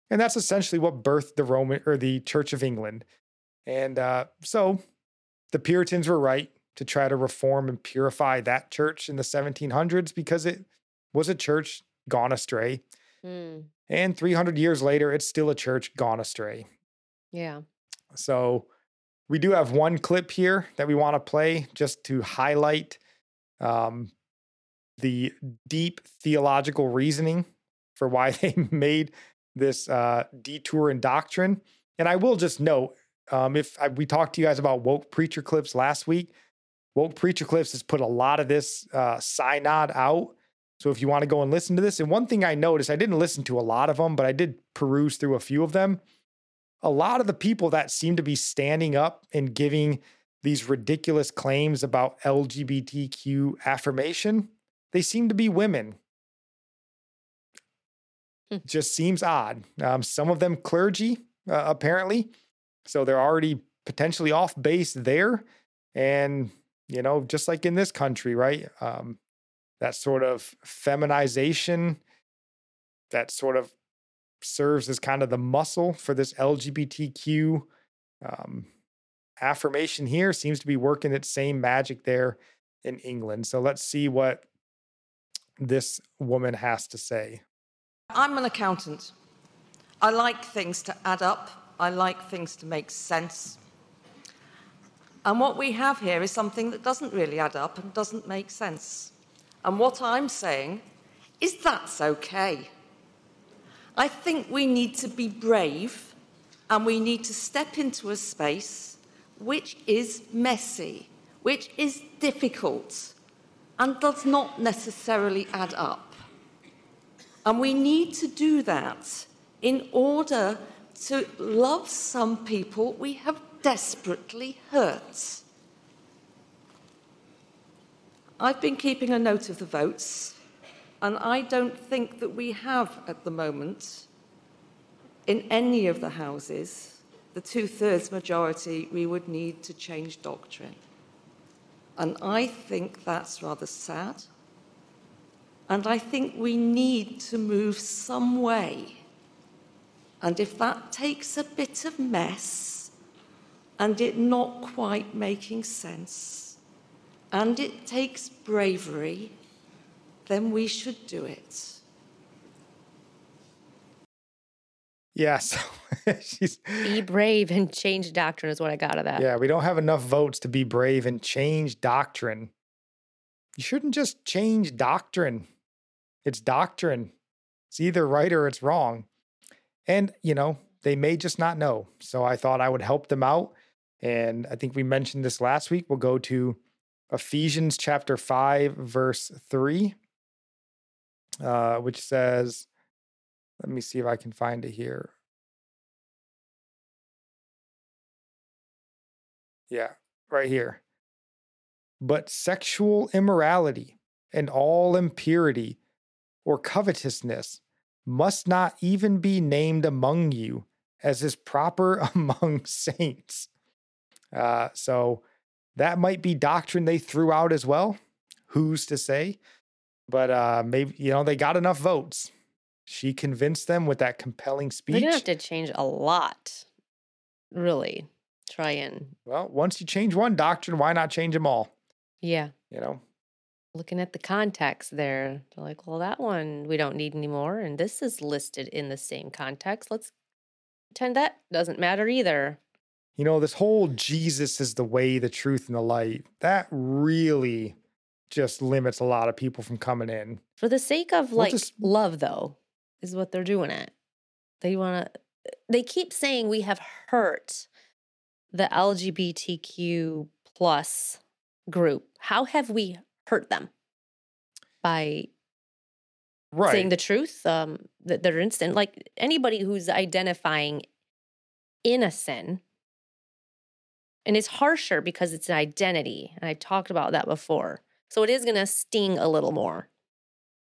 And that's essentially what birthed the Roman or the Church of England. And uh, so the Puritans were right to try to reform and purify that church in the 1700s because it was a church gone astray. Mm. And 300 years later, it's still a church gone astray. Yeah. So we do have one clip here that we want to play just to highlight um, the deep theological reasoning for why they made this uh, detour in doctrine. And I will just note um, if I, we talked to you guys about woke preacher clips last week, woke preacher clips has put a lot of this uh, synod out. So if you want to go and listen to this, and one thing I noticed, I didn't listen to a lot of them, but I did peruse through a few of them. A lot of the people that seem to be standing up and giving these ridiculous claims about LGBTQ affirmation, they seem to be women. Hmm. Just seems odd. Um, some of them clergy, uh, apparently. So they're already potentially off base there. And, you know, just like in this country, right? Um, that sort of feminization, that sort of serves as kind of the muscle for this LGBTQ um, affirmation here seems to be working its same magic there in England. So let's see what this woman has to say. I'm an accountant. I like things to add up, I like things to make sense. And what we have here is something that doesn't really add up and doesn't make sense. And what I'm saying is that's okay. I think we need to be brave and we need to step into a space which is messy, which is difficult, and does not necessarily add up. And we need to do that in order to love some people we have desperately hurt. I've been keeping a note of the votes, and I don't think that we have at the moment in any of the houses the two thirds majority we would need to change doctrine. And I think that's rather sad. And I think we need to move some way. And if that takes a bit of mess and it not quite making sense, and it takes bravery, then we should do it. Yeah, so she's be brave and change doctrine is what I got of that. Yeah, we don't have enough votes to be brave and change doctrine. You shouldn't just change doctrine. It's doctrine. It's either right or it's wrong. And, you know, they may just not know. So I thought I would help them out. And I think we mentioned this last week. We'll go to Ephesians chapter 5, verse 3, uh, which says, let me see if I can find it here. Yeah, right here. But sexual immorality and all impurity or covetousness must not even be named among you, as is proper among saints. Uh, so that might be doctrine they threw out as well. Who's to say? But uh, maybe, you know, they got enough votes. She convinced them with that compelling speech. They're gonna have to change a lot, really. Try and well, once you change one doctrine, why not change them all? Yeah, you know. Looking at the context there, they're like, well, that one we don't need anymore, and this is listed in the same context. Let's pretend that doesn't matter either. You know, this whole Jesus is the way, the truth, and the light. That really just limits a lot of people from coming in. For the sake of we'll like just, love, though, is what they're doing it. They want to, they keep saying we have hurt the LGBTQ plus group. How have we hurt them? By right. saying the truth, um, that they're instant. Like anybody who's identifying in a sin, and it's harsher because it's an identity. And I talked about that before. So it is going to sting a little more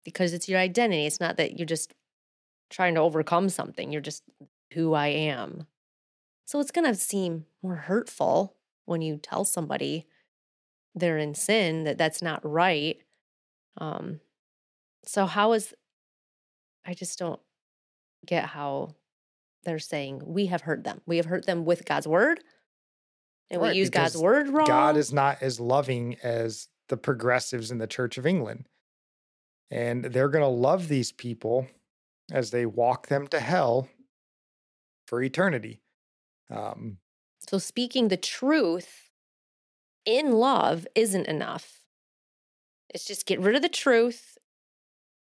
because it's your identity. It's not that you're just trying to overcome something. You're just who I am. So it's going to seem more hurtful when you tell somebody they're in sin that that's not right. Um so how is I just don't get how they're saying we have hurt them. We have hurt them with God's word. And right, we use God's word wrong. God is not as loving as the progressives in the Church of England. And they're going to love these people as they walk them to hell for eternity. Um, so, speaking the truth in love isn't enough. It's just get rid of the truth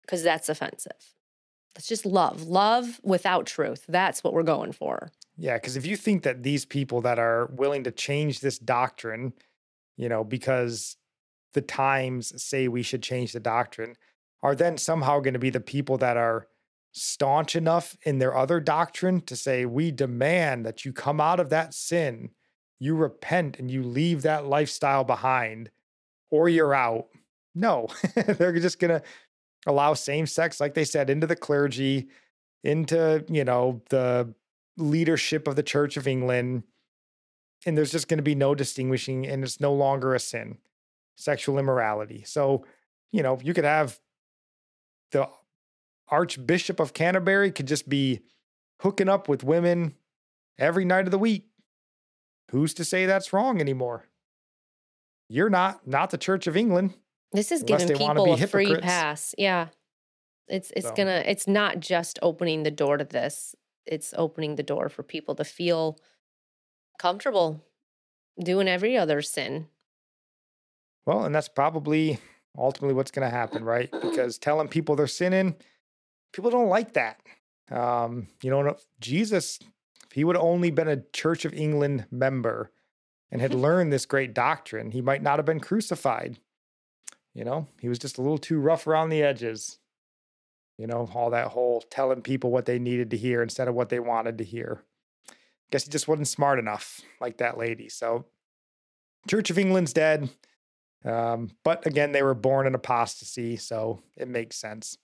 because that's offensive. Let's just love. Love without truth. That's what we're going for. Yeah, because if you think that these people that are willing to change this doctrine, you know, because the times say we should change the doctrine, are then somehow going to be the people that are staunch enough in their other doctrine to say, we demand that you come out of that sin, you repent, and you leave that lifestyle behind, or you're out. No, they're just going to allow same sex, like they said, into the clergy, into, you know, the leadership of the Church of England. And there's just going to be no distinguishing, and it's no longer a sin, sexual immorality. So, you know, you could have the Archbishop of Canterbury could just be hooking up with women every night of the week. Who's to say that's wrong anymore? You're not, not the Church of England. This is giving people a free pass. Yeah. It's it's so. gonna it's not just opening the door to this. It's opening the door for people to feel comfortable doing every other sin. Well, and that's probably ultimately what's going to happen, right? Because telling people they're sinning, people don't like that. Um, you know, Jesus, if he would have only been a Church of England member and had learned this great doctrine, he might not have been crucified. You know, he was just a little too rough around the edges. You know, all that whole telling people what they needed to hear instead of what they wanted to hear. Guess he just wasn't smart enough, like that lady. So, Church of England's dead. Um, but again, they were born in apostasy, so it makes sense.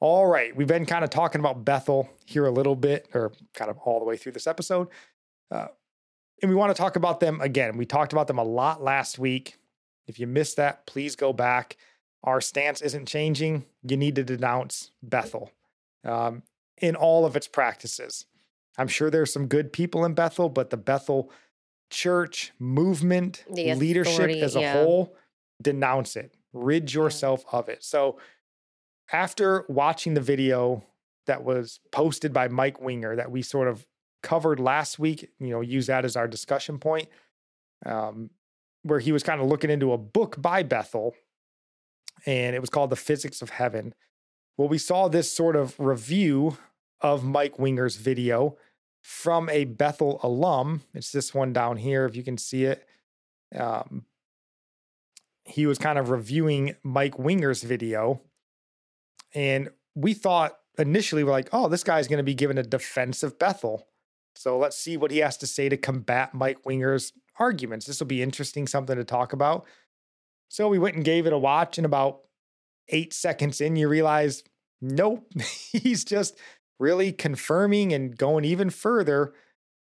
All right, we've been kind of talking about Bethel here a little bit, or kind of all the way through this episode. Uh, and we want to talk about them again. We talked about them a lot last week. If you missed that, please go back. Our stance isn't changing. You need to denounce Bethel um, in all of its practices. I'm sure there's some good people in Bethel, but the Bethel church movement, leadership as a yeah. whole, denounce it, rid yourself yeah. of it. So, after watching the video that was posted by Mike Winger that we sort of covered last week, you know, use that as our discussion point, um, where he was kind of looking into a book by Bethel, and it was called The Physics of Heaven. Well, we saw this sort of review of Mike Winger's video from a Bethel alum. It's this one down here, if you can see it. Um, he was kind of reviewing Mike Winger's video. And we thought initially, we're like, oh, this guy's going to be given a defense of Bethel. So let's see what he has to say to combat Mike Winger's arguments. This will be interesting, something to talk about. So we went and gave it a watch, and about eight seconds in, you realize, nope, he's just really confirming and going even further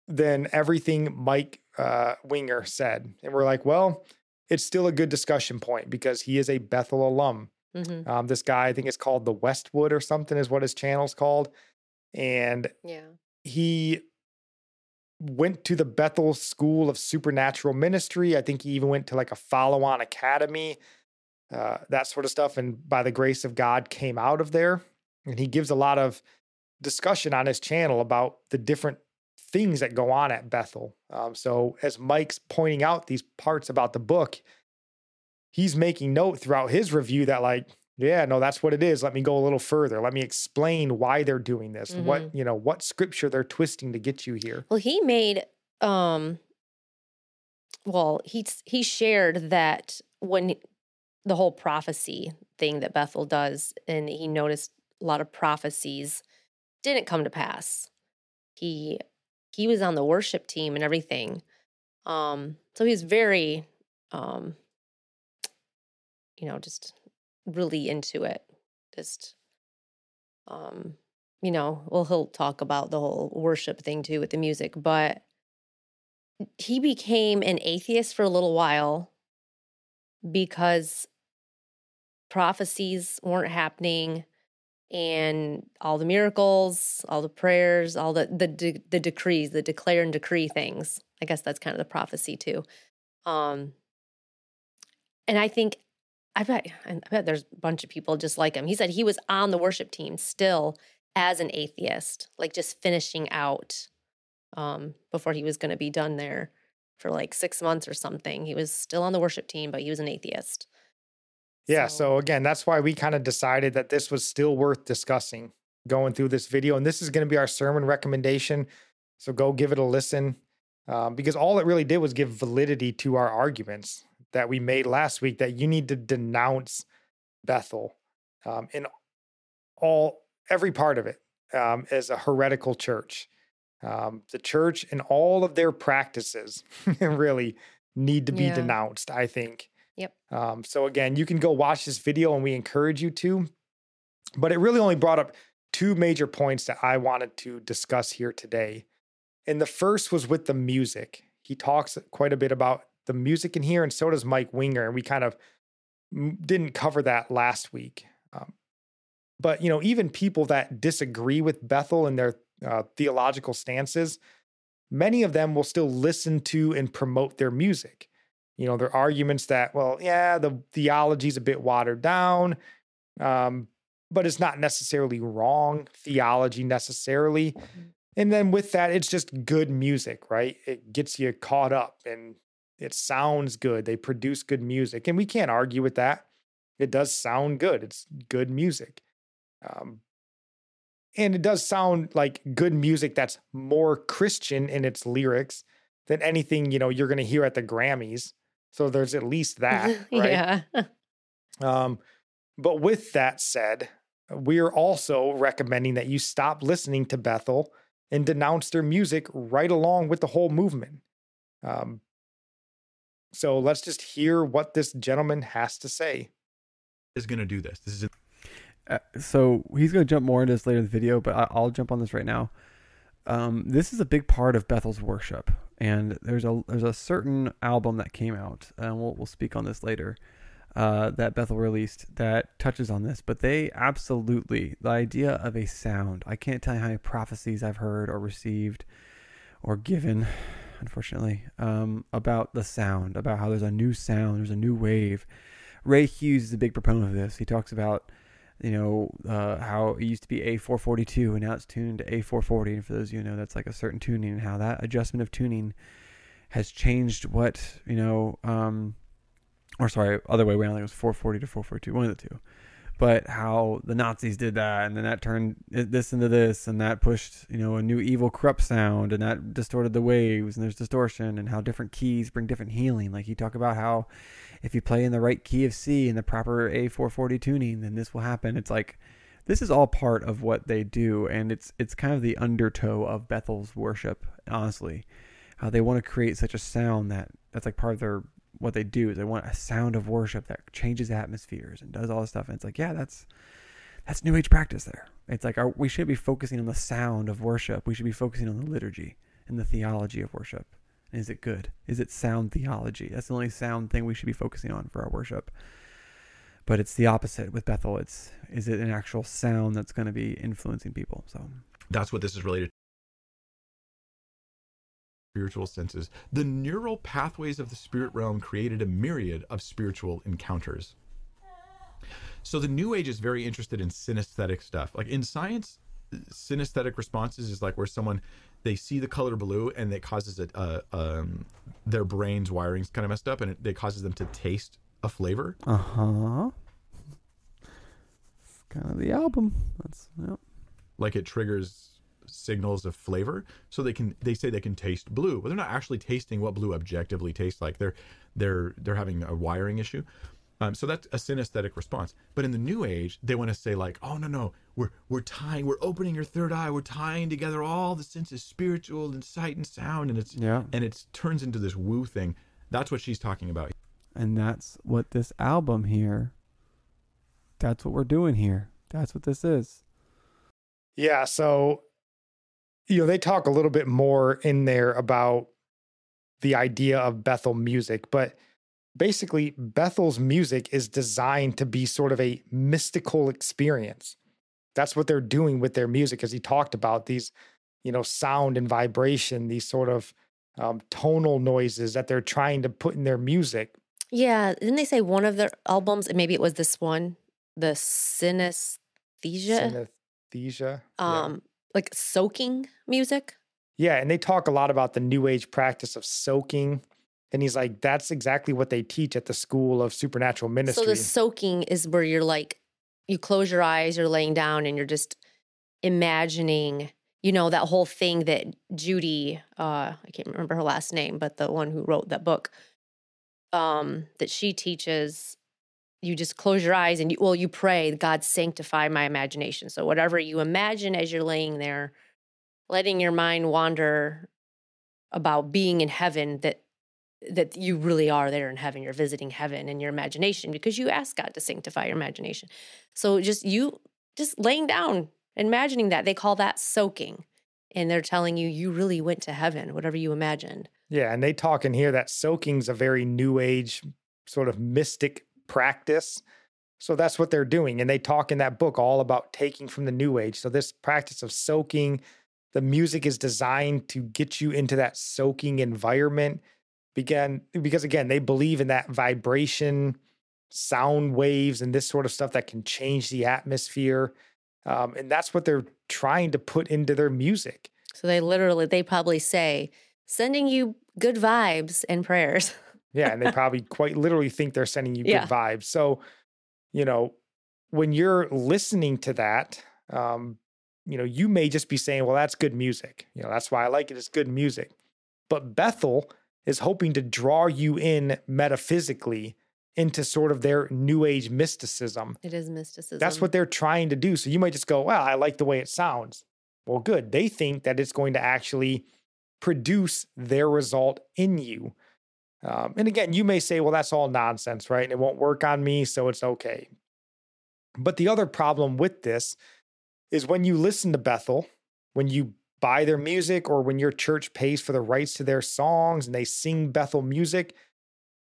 than everything Mike uh, Winger said. And we're like, well, it's still a good discussion point because he is a Bethel alum. Mm-hmm. Um, this guy, I think it's called the Westwood or something, is what his channel's called. And yeah, he went to the Bethel School of Supernatural Ministry. I think he even went to like a follow on academy, uh, that sort of stuff. And by the grace of God, came out of there. And he gives a lot of discussion on his channel about the different things that go on at Bethel. Um, so, as Mike's pointing out these parts about the book, he's making note throughout his review that, like, yeah, no, that's what it is. Let me go a little further. Let me explain why they're doing this. Mm-hmm. What, you know, what scripture they're twisting to get you here. Well, he made um well, he he shared that when the whole prophecy thing that Bethel does and he noticed a lot of prophecies didn't come to pass. He he was on the worship team and everything. Um, so he's very um, you know, just really into it. Just um, you know, well he'll talk about the whole worship thing too with the music, but he became an atheist for a little while because prophecies weren't happening and all the miracles, all the prayers, all the the de- the decrees, the declare and decree things. I guess that's kind of the prophecy too. Um, and I think I bet I bet there's a bunch of people just like him. He said he was on the worship team still as an atheist, like just finishing out um, before he was going to be done there for like six months or something. He was still on the worship team, but he was an atheist. Yeah. So, so again, that's why we kind of decided that this was still worth discussing going through this video. And this is going to be our sermon recommendation. So go give it a listen um, because all it really did was give validity to our arguments that we made last week that you need to denounce Bethel um, in all every part of it um, as a heretical church. Um, the church and all of their practices really need to be yeah. denounced. I think. Yep. Um, so again, you can go watch this video, and we encourage you to. But it really only brought up two major points that I wanted to discuss here today. And the first was with the music. He talks quite a bit about the music in here, and so does Mike Winger. And we kind of didn't cover that last week. Um, but you know, even people that disagree with Bethel and their uh, theological stances, many of them will still listen to and promote their music. You know, their arguments that, well, yeah, the theology is a bit watered down, um, but it's not necessarily wrong theology necessarily. Mm-hmm. And then with that, it's just good music, right? It gets you caught up and it sounds good. They produce good music. And we can't argue with that. It does sound good. It's good music. Um, and it does sound like good music that's more Christian in its lyrics than anything, you know, you're going to hear at the Grammys. So there's at least that, right? yeah. um, but with that said, we're also recommending that you stop listening to Bethel and denounce their music right along with the whole movement. Um, so let's just hear what this gentleman has to say. Is going to do this. This is. Uh, so he's going to jump more into this later in the video, but I, will jump on this right now. Um, this is a big part of Bethel's worship, and there's a there's a certain album that came out, and we'll we'll speak on this later uh, that Bethel released that touches on this, but they absolutely, the idea of a sound, I can't tell you how many prophecies I've heard or received or given, unfortunately, um, about the sound, about how there's a new sound, there's a new wave. Ray Hughes is a big proponent of this. He talks about, you know, uh, how it used to be A442 and now it's tuned to A440. And for those of you who know, that's like a certain tuning and how that adjustment of tuning has changed what, you know, um, or sorry, other way around. It was 440 to 442, one of the two. But how the Nazis did that, and then that turned this into this, and that pushed you know a new evil corrupt sound, and that distorted the waves, and there's distortion, and how different keys bring different healing. Like you talk about how if you play in the right key of C in the proper A440 tuning, then this will happen. It's like this is all part of what they do, and it's it's kind of the undertow of Bethel's worship, honestly. How they want to create such a sound that that's like part of their what they do is they want a sound of worship that changes atmospheres and does all this stuff. And it's like, yeah, that's that's new age practice there. It's like our, we should be focusing on the sound of worship. We should be focusing on the liturgy and the theology of worship. Is it good? Is it sound theology? That's the only sound thing we should be focusing on for our worship. But it's the opposite with Bethel. It's is it an actual sound that's going to be influencing people? So that's what this is related spiritual senses, the neural pathways of the spirit realm created a myriad of spiritual encounters. So the New Age is very interested in synesthetic stuff. Like in science, synesthetic responses is like where someone they see the color blue and it causes it uh, um, their brain's wiring's kind of messed up and it, it causes them to taste a flavor. Uh huh. It's kind of the album. That's yep. Like it triggers signals of flavor so they can they say they can taste blue but they're not actually tasting what blue objectively tastes like they're they're they're having a wiring issue um, so that's a synesthetic response. But in the new age they want to say like oh no no we're we're tying we're opening your third eye we're tying together all the senses spiritual and sight and sound and it's yeah. and it turns into this woo thing. That's what she's talking about. And that's what this album here that's what we're doing here. That's what this is. Yeah so you know, they talk a little bit more in there about the idea of Bethel music, but basically, Bethel's music is designed to be sort of a mystical experience. That's what they're doing with their music, as he talked about these, you know, sound and vibration, these sort of um, tonal noises that they're trying to put in their music. Yeah, didn't they say one of their albums, and maybe it was this one, the synesthesia? Synesthesia. Um, like soaking music. Yeah, and they talk a lot about the new age practice of soaking And he's like, that's exactly what they teach at the School of Supernatural Ministry. So the soaking is where you're like, you close your eyes, you're laying down, and you're just imagining, you know, that whole thing that Judy, uh, I can't remember her last name, but the one who wrote that book, um, that she teaches. You just close your eyes and you, well, you pray, God sanctify my imagination. So whatever you imagine as you're laying there, letting your mind wander about being in heaven that that you really are there in heaven. You're visiting heaven in your imagination because you ask god to sanctify your imagination. So just you just laying down imagining that they call that soaking. And they're telling you you really went to heaven whatever you imagined. Yeah and they talk in here that soaking's a very new age sort of mystic practice. So that's what they're doing. And they talk in that book all about taking from the new age. So this practice of soaking the music is designed to get you into that soaking environment began because again they believe in that vibration sound waves and this sort of stuff that can change the atmosphere um, and that's what they're trying to put into their music. So they literally they probably say sending you good vibes and prayers. Yeah and they probably quite literally think they're sending you Yeah. good vibes. So you know when you're listening to that um, you know you may just be saying well that's good music. You know that's why i like it it's good music. But bethel is hoping to draw you in metaphysically into sort of their new age mysticism. It is mysticism. That's what they're trying to do. So you might just go well i like the way it sounds. Well good. They think that it's going to actually produce their result in you. Um, and again you may say well that's all nonsense right? And it won't work on me so it's okay. But the other problem with this is when you listen to bethel when you buy their music or when your church pays for the rights to their songs and they sing bethel music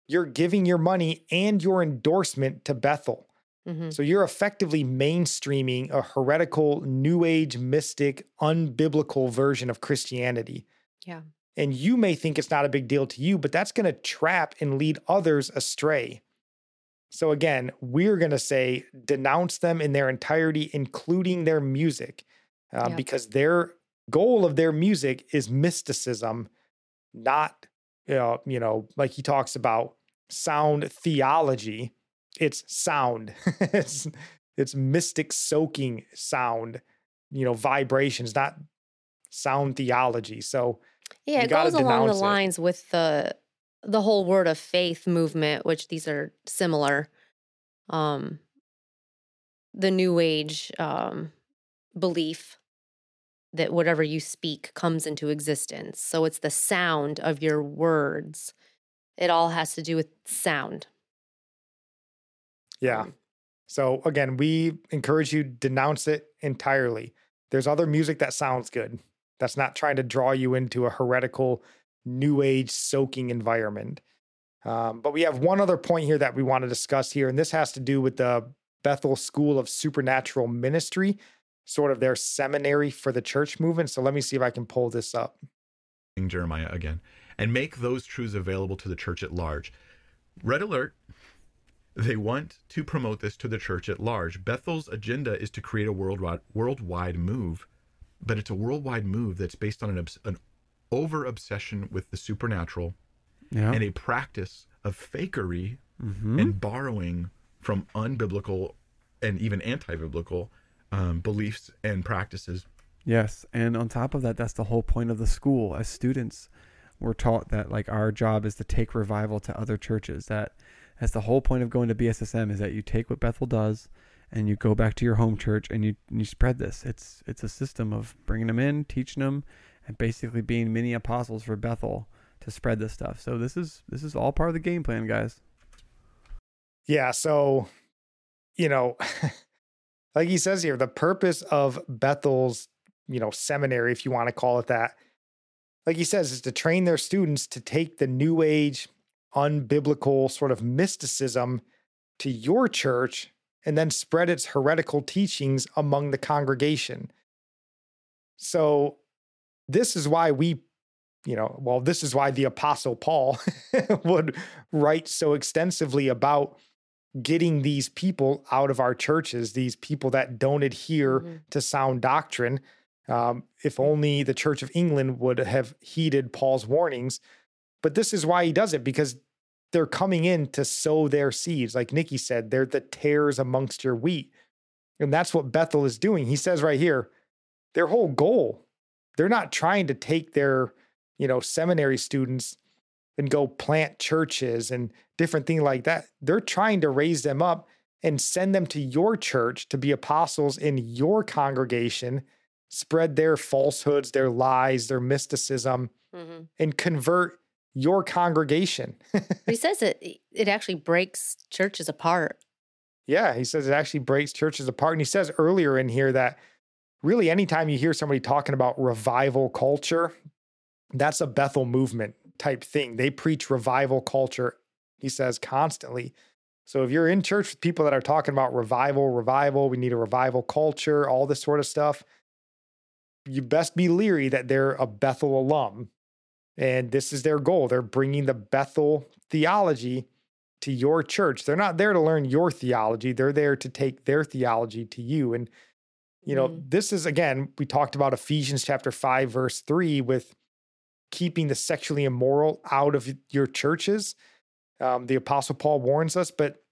you're giving your money and your endorsement to bethel Mhm. so you're effectively mainstreaming a heretical, new age, mystic, unbiblical version of Christianity. Yeah. And you may think it's not a big deal to you, but that's going to trap and lead others astray. So again, we're going to say denounce them in their entirety, including their music, uh, Yeah. because their goal of their music is mysticism, not, uh, you know, like he talks about sound theology it's sound it's it's mystic soaking sound you know vibrations not sound theology so Yeah, it goes along the denounce it. lines with the the whole word of faith movement, which these are similar. Um the new age um belief that whatever you speak comes into existence. So it's the sound of your words. It all has to do with sound. yeah Um, so again we encourage you denounce it entirely there's other music that sounds good that's not trying to draw you into a heretical new age soaking environment um, but we have one other point here that we want to discuss here and this has to do with the bethel school of supernatural ministry sort of their seminary for the church movement so let me see if i can pull this up Jeremiah again, and make those truths available to the church at large. Red alert. They want to promote this to the church at large. Bethel's agenda is to create a worldwide worldwide move, but it's a worldwide move that's based on an, obs- an over obsession with the supernatural Yeah. and a practice of fakery Mhm. and borrowing from unbiblical and even anti-biblical um, beliefs and practices. Yes, and on top of that, that's the whole point of the school. As students, we're taught that like our job is to take revival to other churches. That that's the whole point of going to BSSM is that you take what Bethel does and you go back to your home church and you and you spread this. It's it's a system of bringing them in, teaching them, and basically being mini apostles for Bethel to spread this stuff. So this is this is all part of the game plan, guys. Yeah. So, you know, like he says here, the purpose of Bethel's, you know, seminary, if you want to call it that, like he says, is to train their students to take the new age, unbiblical sort of mysticism to your church and then spread its heretical teachings among the congregation. So, this is why we, you know, well, this is why the Apostle Paul would write so extensively about getting these people out of our churches, these people that don't adhere Mhm. to sound doctrine. Um, if only the Church of England would have heeded Paul's warnings, But this is why he does it because they're coming in to sow their seeds. Like Nikki said, they're the tares amongst your wheat. And that's what Bethel is doing. He says right here, their whole goal, they're not trying to take their, you know, seminary students and go plant churches and different thing like that. They're trying to raise them up and send them to your church to be apostles in your congregation, spread their falsehoods, their lies, their mysticism, mm-hmm. and convert your congregation. he says it it actually breaks churches apart. Yeah, he says it actually breaks churches apart. And he says earlier in here that really anytime you hear somebody talking about revival culture, that's a Bethel movement type thing. They preach revival culture, he says constantly. So if you're in church with people that are talking about revival, revival, we need a revival culture, all this sort of stuff, you best be leery that they're a Bethel alum. And this is their goal. They're bringing the Bethel theology to your church. They're not there to learn your theology, they're there to take their theology to you. And, you know, mm. this is again, we talked about Ephesians chapter 5, verse 3 with keeping the sexually immoral out of your churches. Um, the Apostle Paul warns us, but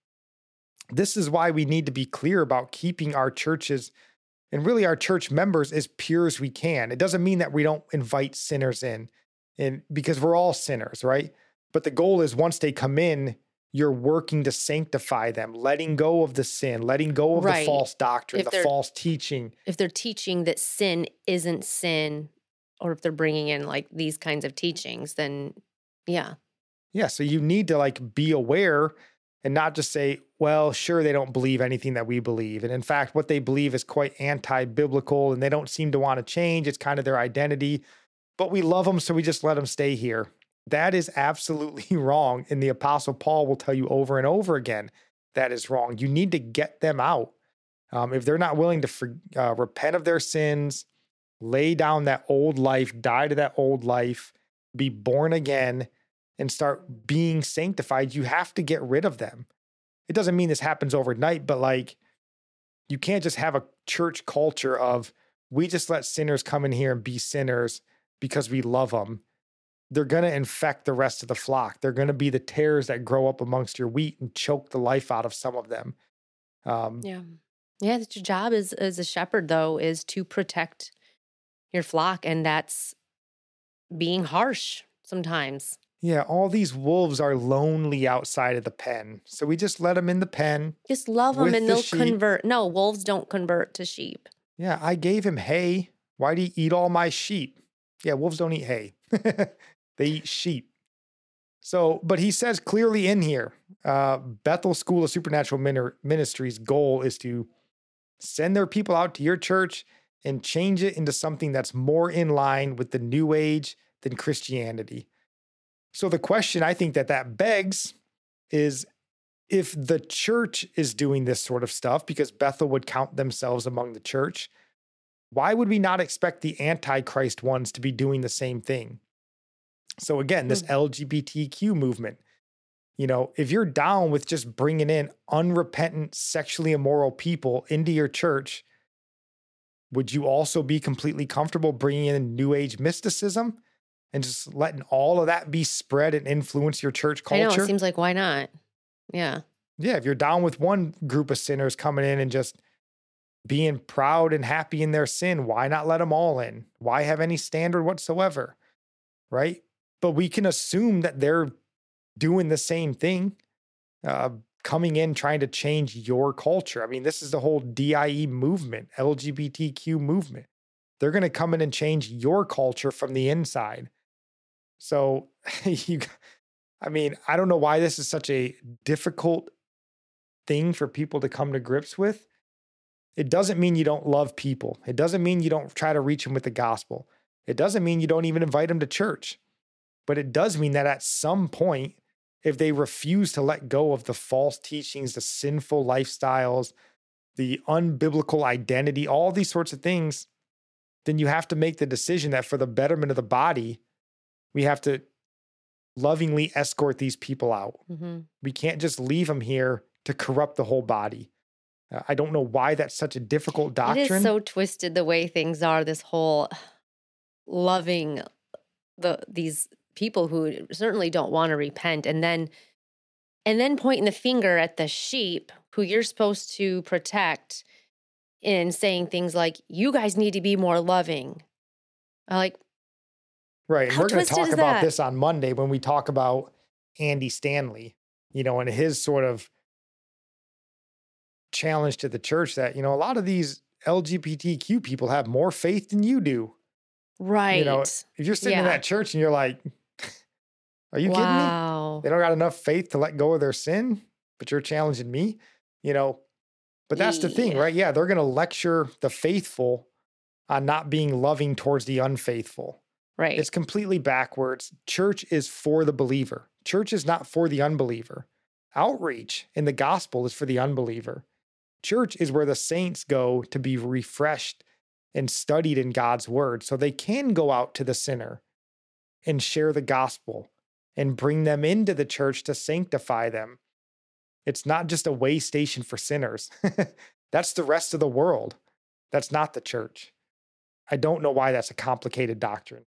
this is why we need to be clear about keeping our churches and really our church members as pure as we can. It doesn't mean that we don't invite sinners in, and because we're all sinners, right? But the goal is once they come in, you're working to sanctify them, letting go of the sin, letting go of right. the false doctrine, if the false teaching. If they're teaching that sin isn't sin, or if they're bringing in like these kinds of teachings, then yeah. Yeah. So you need to like be aware and not just say, well, sure, they don't believe anything that we believe. And in fact, what they believe is quite anti biblical and they don't seem to want to change. It's kind of their identity, but we love them. So we just let them stay here. That is absolutely wrong. And the Apostle Paul will tell you over and over again that is wrong. You need to get them out. Um, if they're not willing to for, uh, repent of their sins, lay down that old life, die to that old life, be born again, and start being sanctified, you have to get rid of them. It doesn't mean this happens overnight, but like you can't just have a church culture of we just let sinners come in here and be sinners because we love them. They're going to infect the rest of the flock. They're going to be the tares that grow up amongst your wheat and choke the life out of some of them. Um, yeah. Yeah, that's your job as, as a shepherd, though, is to protect your flock and that's being harsh sometimes. Yeah, all these wolves are lonely outside of the pen. So we just let them in the pen. Just love them and the they'll sheep. convert. No, wolves don't convert to sheep. Yeah, I gave him hay. Why do you eat all my sheep? Yeah, wolves don't eat hay, they eat sheep. So, but he says clearly in here uh, Bethel School of Supernatural Ministries' goal is to send their people out to your church and change it into something that's more in line with the new age than Christianity. So the question I think that that begs is if the church is doing this sort of stuff because Bethel would count themselves among the church, why would we not expect the antichrist ones to be doing the same thing? So again, this hmm. LGBTQ movement, you know, if you're down with just bringing in unrepentant, sexually immoral people into your church, would you also be completely comfortable bringing in new age mysticism and just letting all of that be spread and influence your church culture? I know, it seems like why not? Yeah. Yeah, if you're down with one group of sinners coming in and just being proud and happy in their sin, why not let them all in? Why have any standard whatsoever? Right? But we can assume that they're doing the same thing. Uh, coming in trying to change your culture. I mean, this is the whole DIE movement, LGBTQ movement. They're going to come in and change your culture from the inside. So, you, I mean, I don't know why this is such a difficult thing for people to come to grips with. It doesn't mean you don't love people. It doesn't mean you don't try to reach them with the gospel. It doesn't mean you don't even invite them to church. But it does mean that at some point, if they refuse to let go of the false teachings, the sinful lifestyles, the unbiblical identity, all these sorts of things, then you have to make the decision that for the betterment of the body, we have to lovingly escort these people out. Mm-hmm. We can't just leave them here to corrupt the whole body. Uh, I don't know why that's such a difficult doctrine. It is so twisted the way things are. This whole loving the these people who certainly don't want to repent and then and then pointing the finger at the sheep who you're supposed to protect in saying things like you guys need to be more loving like right and we're going to talk about this on monday when we talk about andy stanley you know and his sort of challenge to the church that you know a lot of these lgbtq people have more faith than you do right you know if you're sitting yeah. in that church and you're like are you wow. kidding me? They don't got enough faith to let go of their sin, but you're challenging me, you know. But that's the thing, right? Yeah, they're going to lecture the faithful on not being loving towards the unfaithful. Right. It's completely backwards. Church is for the believer. Church is not for the unbeliever. Outreach in the gospel is for the unbeliever. Church is where the saints go to be refreshed and studied in God's word so they can go out to the sinner and share the gospel and bring them into the church to sanctify them. It's not just a way station for sinners. that's the rest of the world. That's not the church. I don't know why that's a complicated doctrine.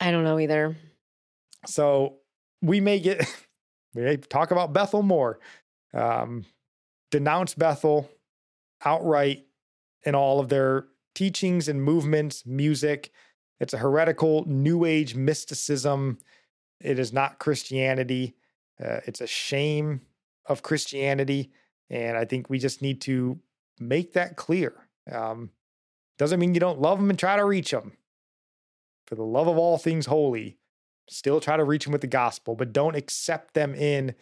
I don't know either. So we may get, we may talk about Bethel more, um, denounce Bethel outright in all of their teachings and movements, music. It's a heretical new age mysticism it is not Christianity. Uh, it's a shame of Christianity. And I think we just need to make that clear. Um, doesn't mean you don't love them and try to reach them. For the love of all things holy, still try to reach them with the gospel, but don't accept them in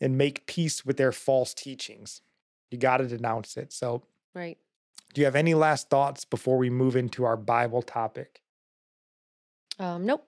and make peace with their false teachings. You got to denounce it. So, right. Do you have any last thoughts before we move into our Bible topic? Um, nope.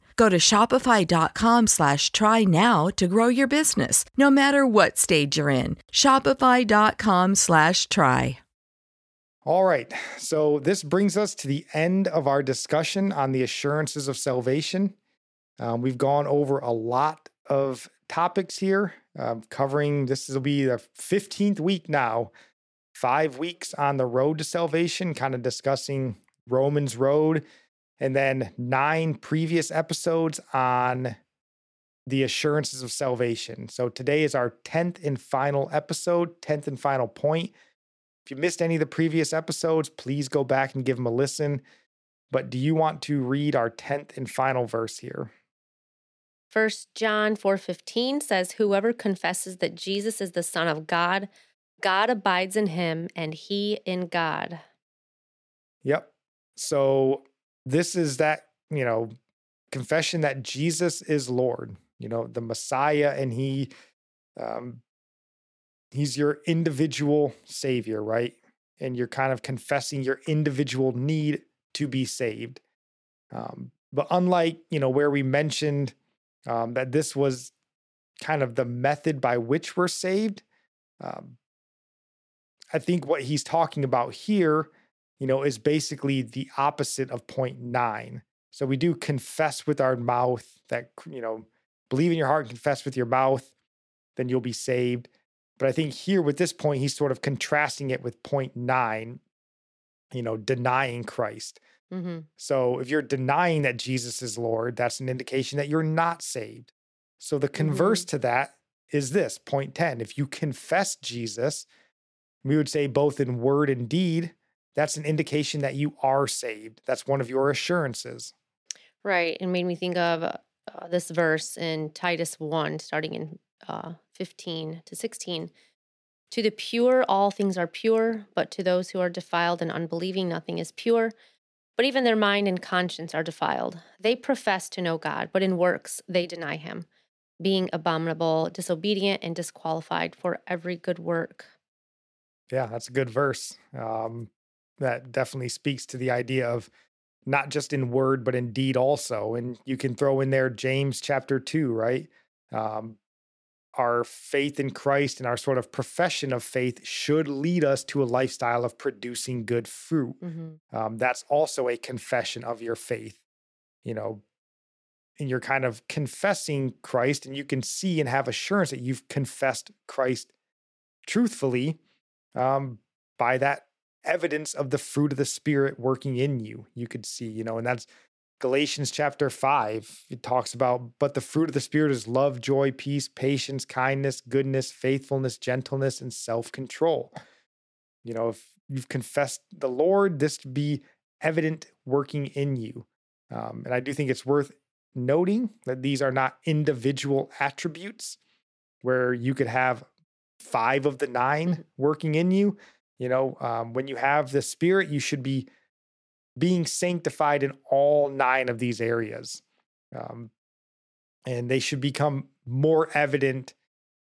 Go to shopify.com slash try now to grow your business, no matter what stage you're in. Shopify.com slash try. All right. So this brings us to the end of our discussion on the assurances of salvation. Um, we've gone over a lot of topics here, um, covering this will be the 15th week now, five weeks on the road to salvation, kind of discussing Romans Road, and then nine previous episodes on the assurances of salvation. So today is our 10th and final episode, 10th and final point. If you missed any of the previous episodes, please go back and give them a listen. But do you want to read our 10th and final verse here? First John 4:15 says whoever confesses that Jesus is the son of God, God abides in him and he in God. Yep. So this is that, you know, confession that Jesus is Lord, you know, the Messiah and he um he's your individual savior, right? And you're kind of confessing your individual need to be saved. Um, but unlike, you know, where we mentioned um, that this was kind of the method by which we're saved, um, I think what he's talking about here, you know, is basically the opposite of point nine. So we do confess with our mouth that, you know, believe in your heart and confess with your mouth, then you'll be saved. But I think here with this point, he's sort of contrasting it with point nine, you know, denying Christ. Mm-hmm. So if you're denying that Jesus is Lord, that's an indication that you're not saved. So the converse to that is this point 10. If you confess Jesus, we would say both in word and deed, that's an indication that you are saved. That's one of your assurances. Right. It made me think of uh, this verse in Titus 1, starting in uh, 15 to 16. To the pure, all things are pure, but to those who are defiled and unbelieving, nothing is pure. But even their mind and conscience are defiled. They profess to know God, but in works they deny him, being abominable, disobedient, and disqualified for every good work. Yeah, that's a good verse. Um, that definitely speaks to the idea of not just in word, but in deed also. And you can throw in there James chapter 2, right? Um, our faith in Christ and our sort of profession of faith should lead us to a lifestyle of producing good fruit. Mm-hmm. Um, that's also a confession of your faith, you know, and you're kind of confessing Christ, and you can see and have assurance that you've confessed Christ truthfully um, by that evidence of the fruit of the Spirit working in you. You could see, you know, and that's Galatians chapter 5, it talks about, but the fruit of the Spirit is love, joy, peace, patience, kindness, goodness, faithfulness, gentleness, and self control. You know, if you've confessed the Lord, this to be evident working in you. Um, and I do think it's worth noting that these are not individual attributes where you could have five of the nine working in you. You know, um, when you have the Spirit, you should be being sanctified in all nine of these areas. Um, and they should become more evident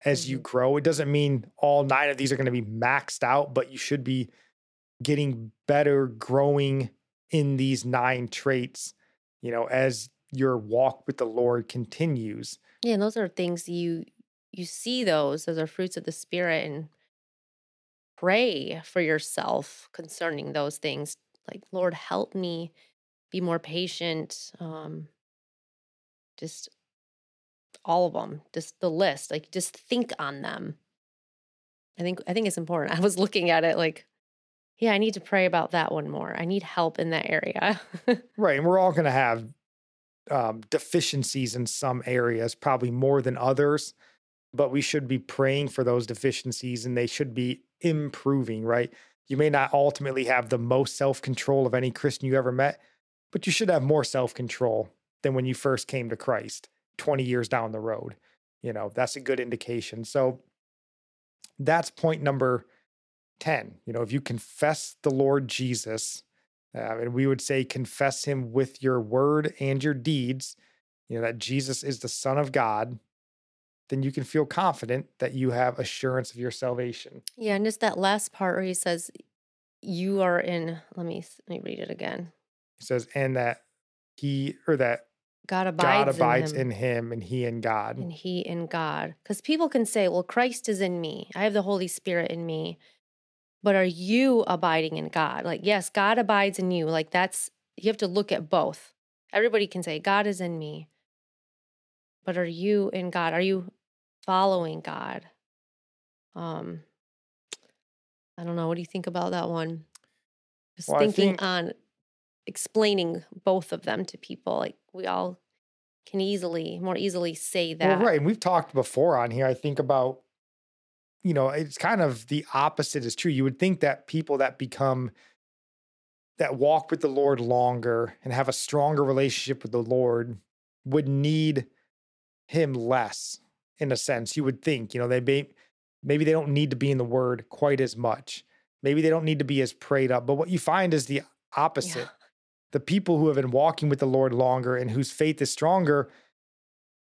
as you Mhm. grow. It doesn't mean all nine of these are going to be maxed out, but you should be getting better, growing in these nine traits, you know, as your walk with the Lord continues. Yeah, and those are things you you see those those are fruits of the spirit and pray for yourself concerning those things. Like, Lord, help me be more patient. Um, just all of them, just the list. Like, just think on them. I think I think it's important. I was looking at it like, yeah, I need to pray about that one more. I need help in that area. Right. And we're all going to have um, deficiencies in some areas, probably more than others, but we should be praying for those deficiencies and they should be improving, right? You may not ultimately have the most self control of any Christian you ever met, but you should have more self control than when you first came to Christ 20 years down the road. You know, that's a good indication. So that's point number 10. You know, if you confess the Lord Jesus, uh, and we would say confess him with your word and your deeds, you know, that Jesus is the Son of God, then you can feel confident that you have assurance of your salvation. yeah, and just that last part where he says, "You are in." Let me let me read it again. He says, and that he or that God abides, God abides in, in him, him and he in God. and He in God. Because people can say, "Well, Christ is in me. I have the Holy Spirit in me." But are you abiding in God? Like, yes, God abides in you. Like that's you have to look at both. Everybody can say, "God is in me," but are you in God? Are you following God? Um, I don't know. What do you think about that one? Just Well, thinking think- on explaining both of them to people. Like we all can easily, more easily say that. Well, right. And we've talked before on here, I think about, you know, it's kind of the opposite is true. You would think that people that become, that walk with the Lord longer and have a stronger relationship with the Lord would need him less in a sense. You would think, you know, they may, maybe they don't need to be in the word quite as much. Maybe they don't need to be as prayed up. But what you find is the opposite. The people who have been walking with the Lord longer and whose faith is stronger,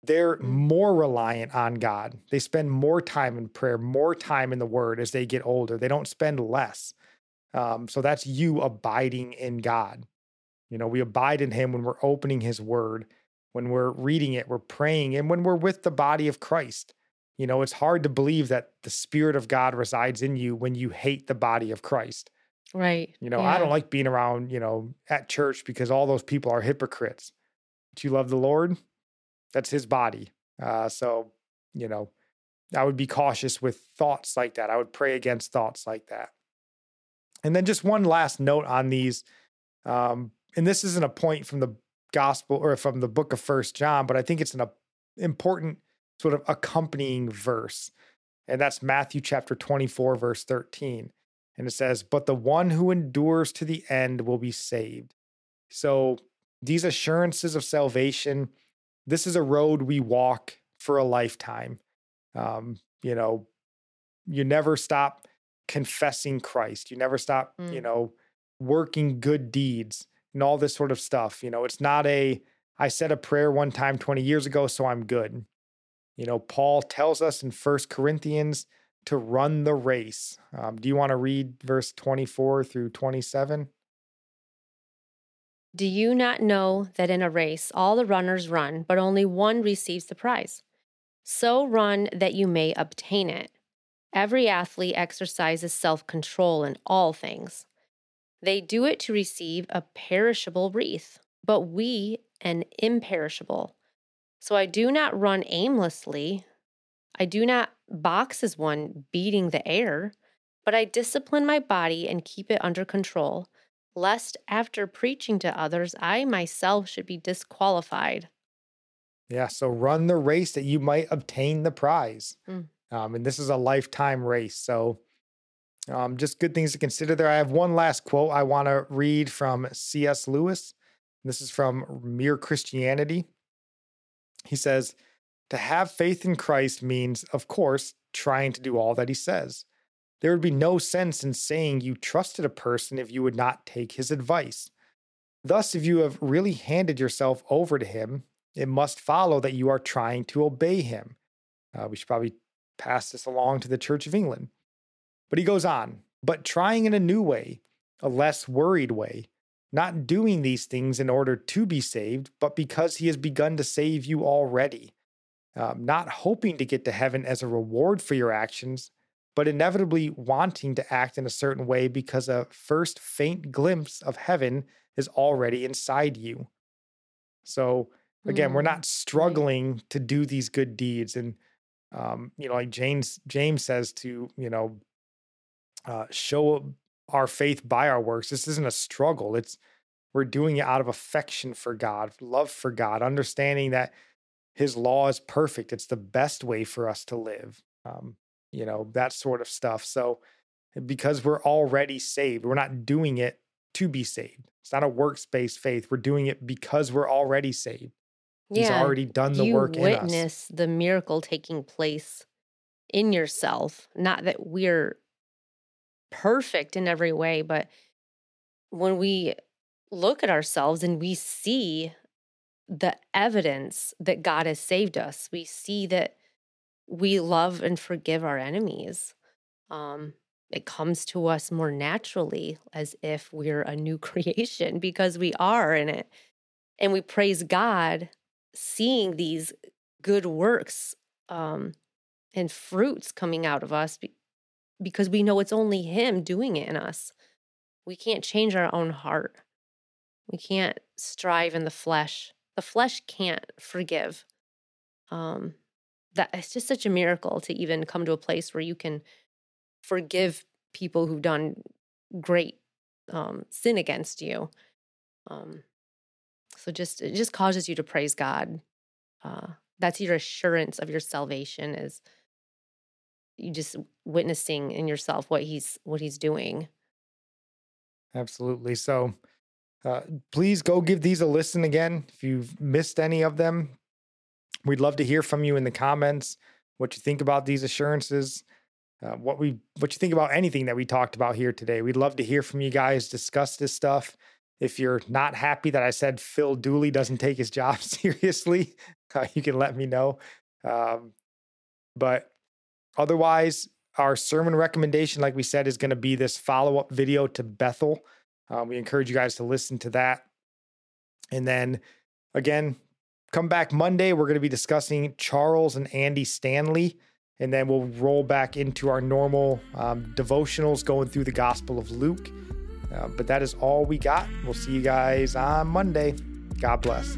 they're Mm. more reliant on God. They spend more time in prayer, more time in the word as they get older. They don't spend less. Um, so that's you abiding in God. You know, we abide in Him when we're opening His word, when we're reading it, we're praying, and when we're with the body of Christ. You know, it's hard to believe that the Spirit of God resides in you when you hate the body of Christ. Right. You know, I don't like being around, you know, at church because all those people are hypocrites. But you love the Lord, that's his body. Uh, so, you know, I would be cautious with thoughts like that. I would pray against thoughts like that. And then just one last note on these. Um, and this isn't a point from the gospel or from the book of First John, but I think it's an important sort of accompanying verse. And that's Matthew chapter 24, verse 13. And it says, But the one who endures to the end will be saved. So these assurances of salvation, this is a road we walk for a lifetime. Um, you know, you never stop confessing Christ. You never stop, mm. you know, working good deeds and all this sort of stuff. You know, it's not a, I said a prayer one time 20 years ago, so I'm good. You know, Paul tells us in First Corinthians to run the race. Um, do you want to read verse 24 through 27? Do you not know that in a race all the runners run, but only one receives the prize? So run that you may obtain it. Every athlete exercises self control in all things. They do it to receive a perishable wreath, but we an imperishable. So I do not run aimlessly. I do not box as one beating the air, but I discipline my body and keep it under control, lest after preaching to others, I myself should be disqualified. Yeah, so run the race that you might obtain the prize. Mm. Um, and this is a lifetime race. So um, just good things to consider there. I have one last quote I want to read from C.S. Lewis. This is from Mere Christianity. He says, To have faith in Christ means, of course, trying to do all that he says. There would be no sense in saying you trusted a person if you would not take his advice. Thus, if you have really handed yourself over to him, it must follow that you are trying to obey him. Uh, we should probably pass this along to the Church of England. But he goes on, but trying in a new way, a less worried way, not doing these things in order to be saved, but because he has begun to save you already. Um, not hoping to get to heaven as a reward for your actions, but inevitably wanting to act in a certain way because a first faint glimpse of heaven is already inside you. So, again, mm, we're not struggling right. to do these good deeds. And, um, you know, like James, James says to, you know, uh, show our faith by our works. This isn't a struggle. It's we're doing it out of affection for God, love for God, understanding that His law is perfect. It's the best way for us to live. Um, you know that sort of stuff. So because we're already saved, we're not doing it to be saved. It's not a works based faith. We're doing it because we're already saved. Yeah, He's already done the work you work witness the miracle taking place in yourself. Not that we're perfect in every way, but when we look at ourselves and we see the evidence that God has saved us, we see that we love and forgive our enemies. Um, it comes to us more naturally as if we're a new creation because we are in it. And we praise God seeing these good works um, and fruits coming out of us because we know it's only Him doing it in us. We can't change our own heart. We can't strive in the flesh. The flesh can't forgive. Um, that it's just such a miracle to even come to a place where you can forgive people who've done great um, sin against you. Um, so just it just causes you to praise God. Uh, that's your assurance of your salvation is you just witnessing in yourself what he's what he's doing. Absolutely so uh, please go give these a listen again if you've missed any of them. We'd love to hear from you in the comments what you think about these assurances uh, what we what you think about anything that we talked about here today. We'd love to hear from you guys discuss this stuff. If you're not happy that i said phil dooley doesn't take his job seriously uh, you can let me know um, but Otherwise, our sermon recommendation, like we said, is going to be this follow up video to Bethel. Um, we encourage you guys to listen to that. And then again, come back Monday. We're going to be discussing Charles and Andy Stanley. And then we'll roll back into our normal um, devotionals going through the Gospel of Luke. Uh, but that is all we got. We'll see you guys on Monday. God bless.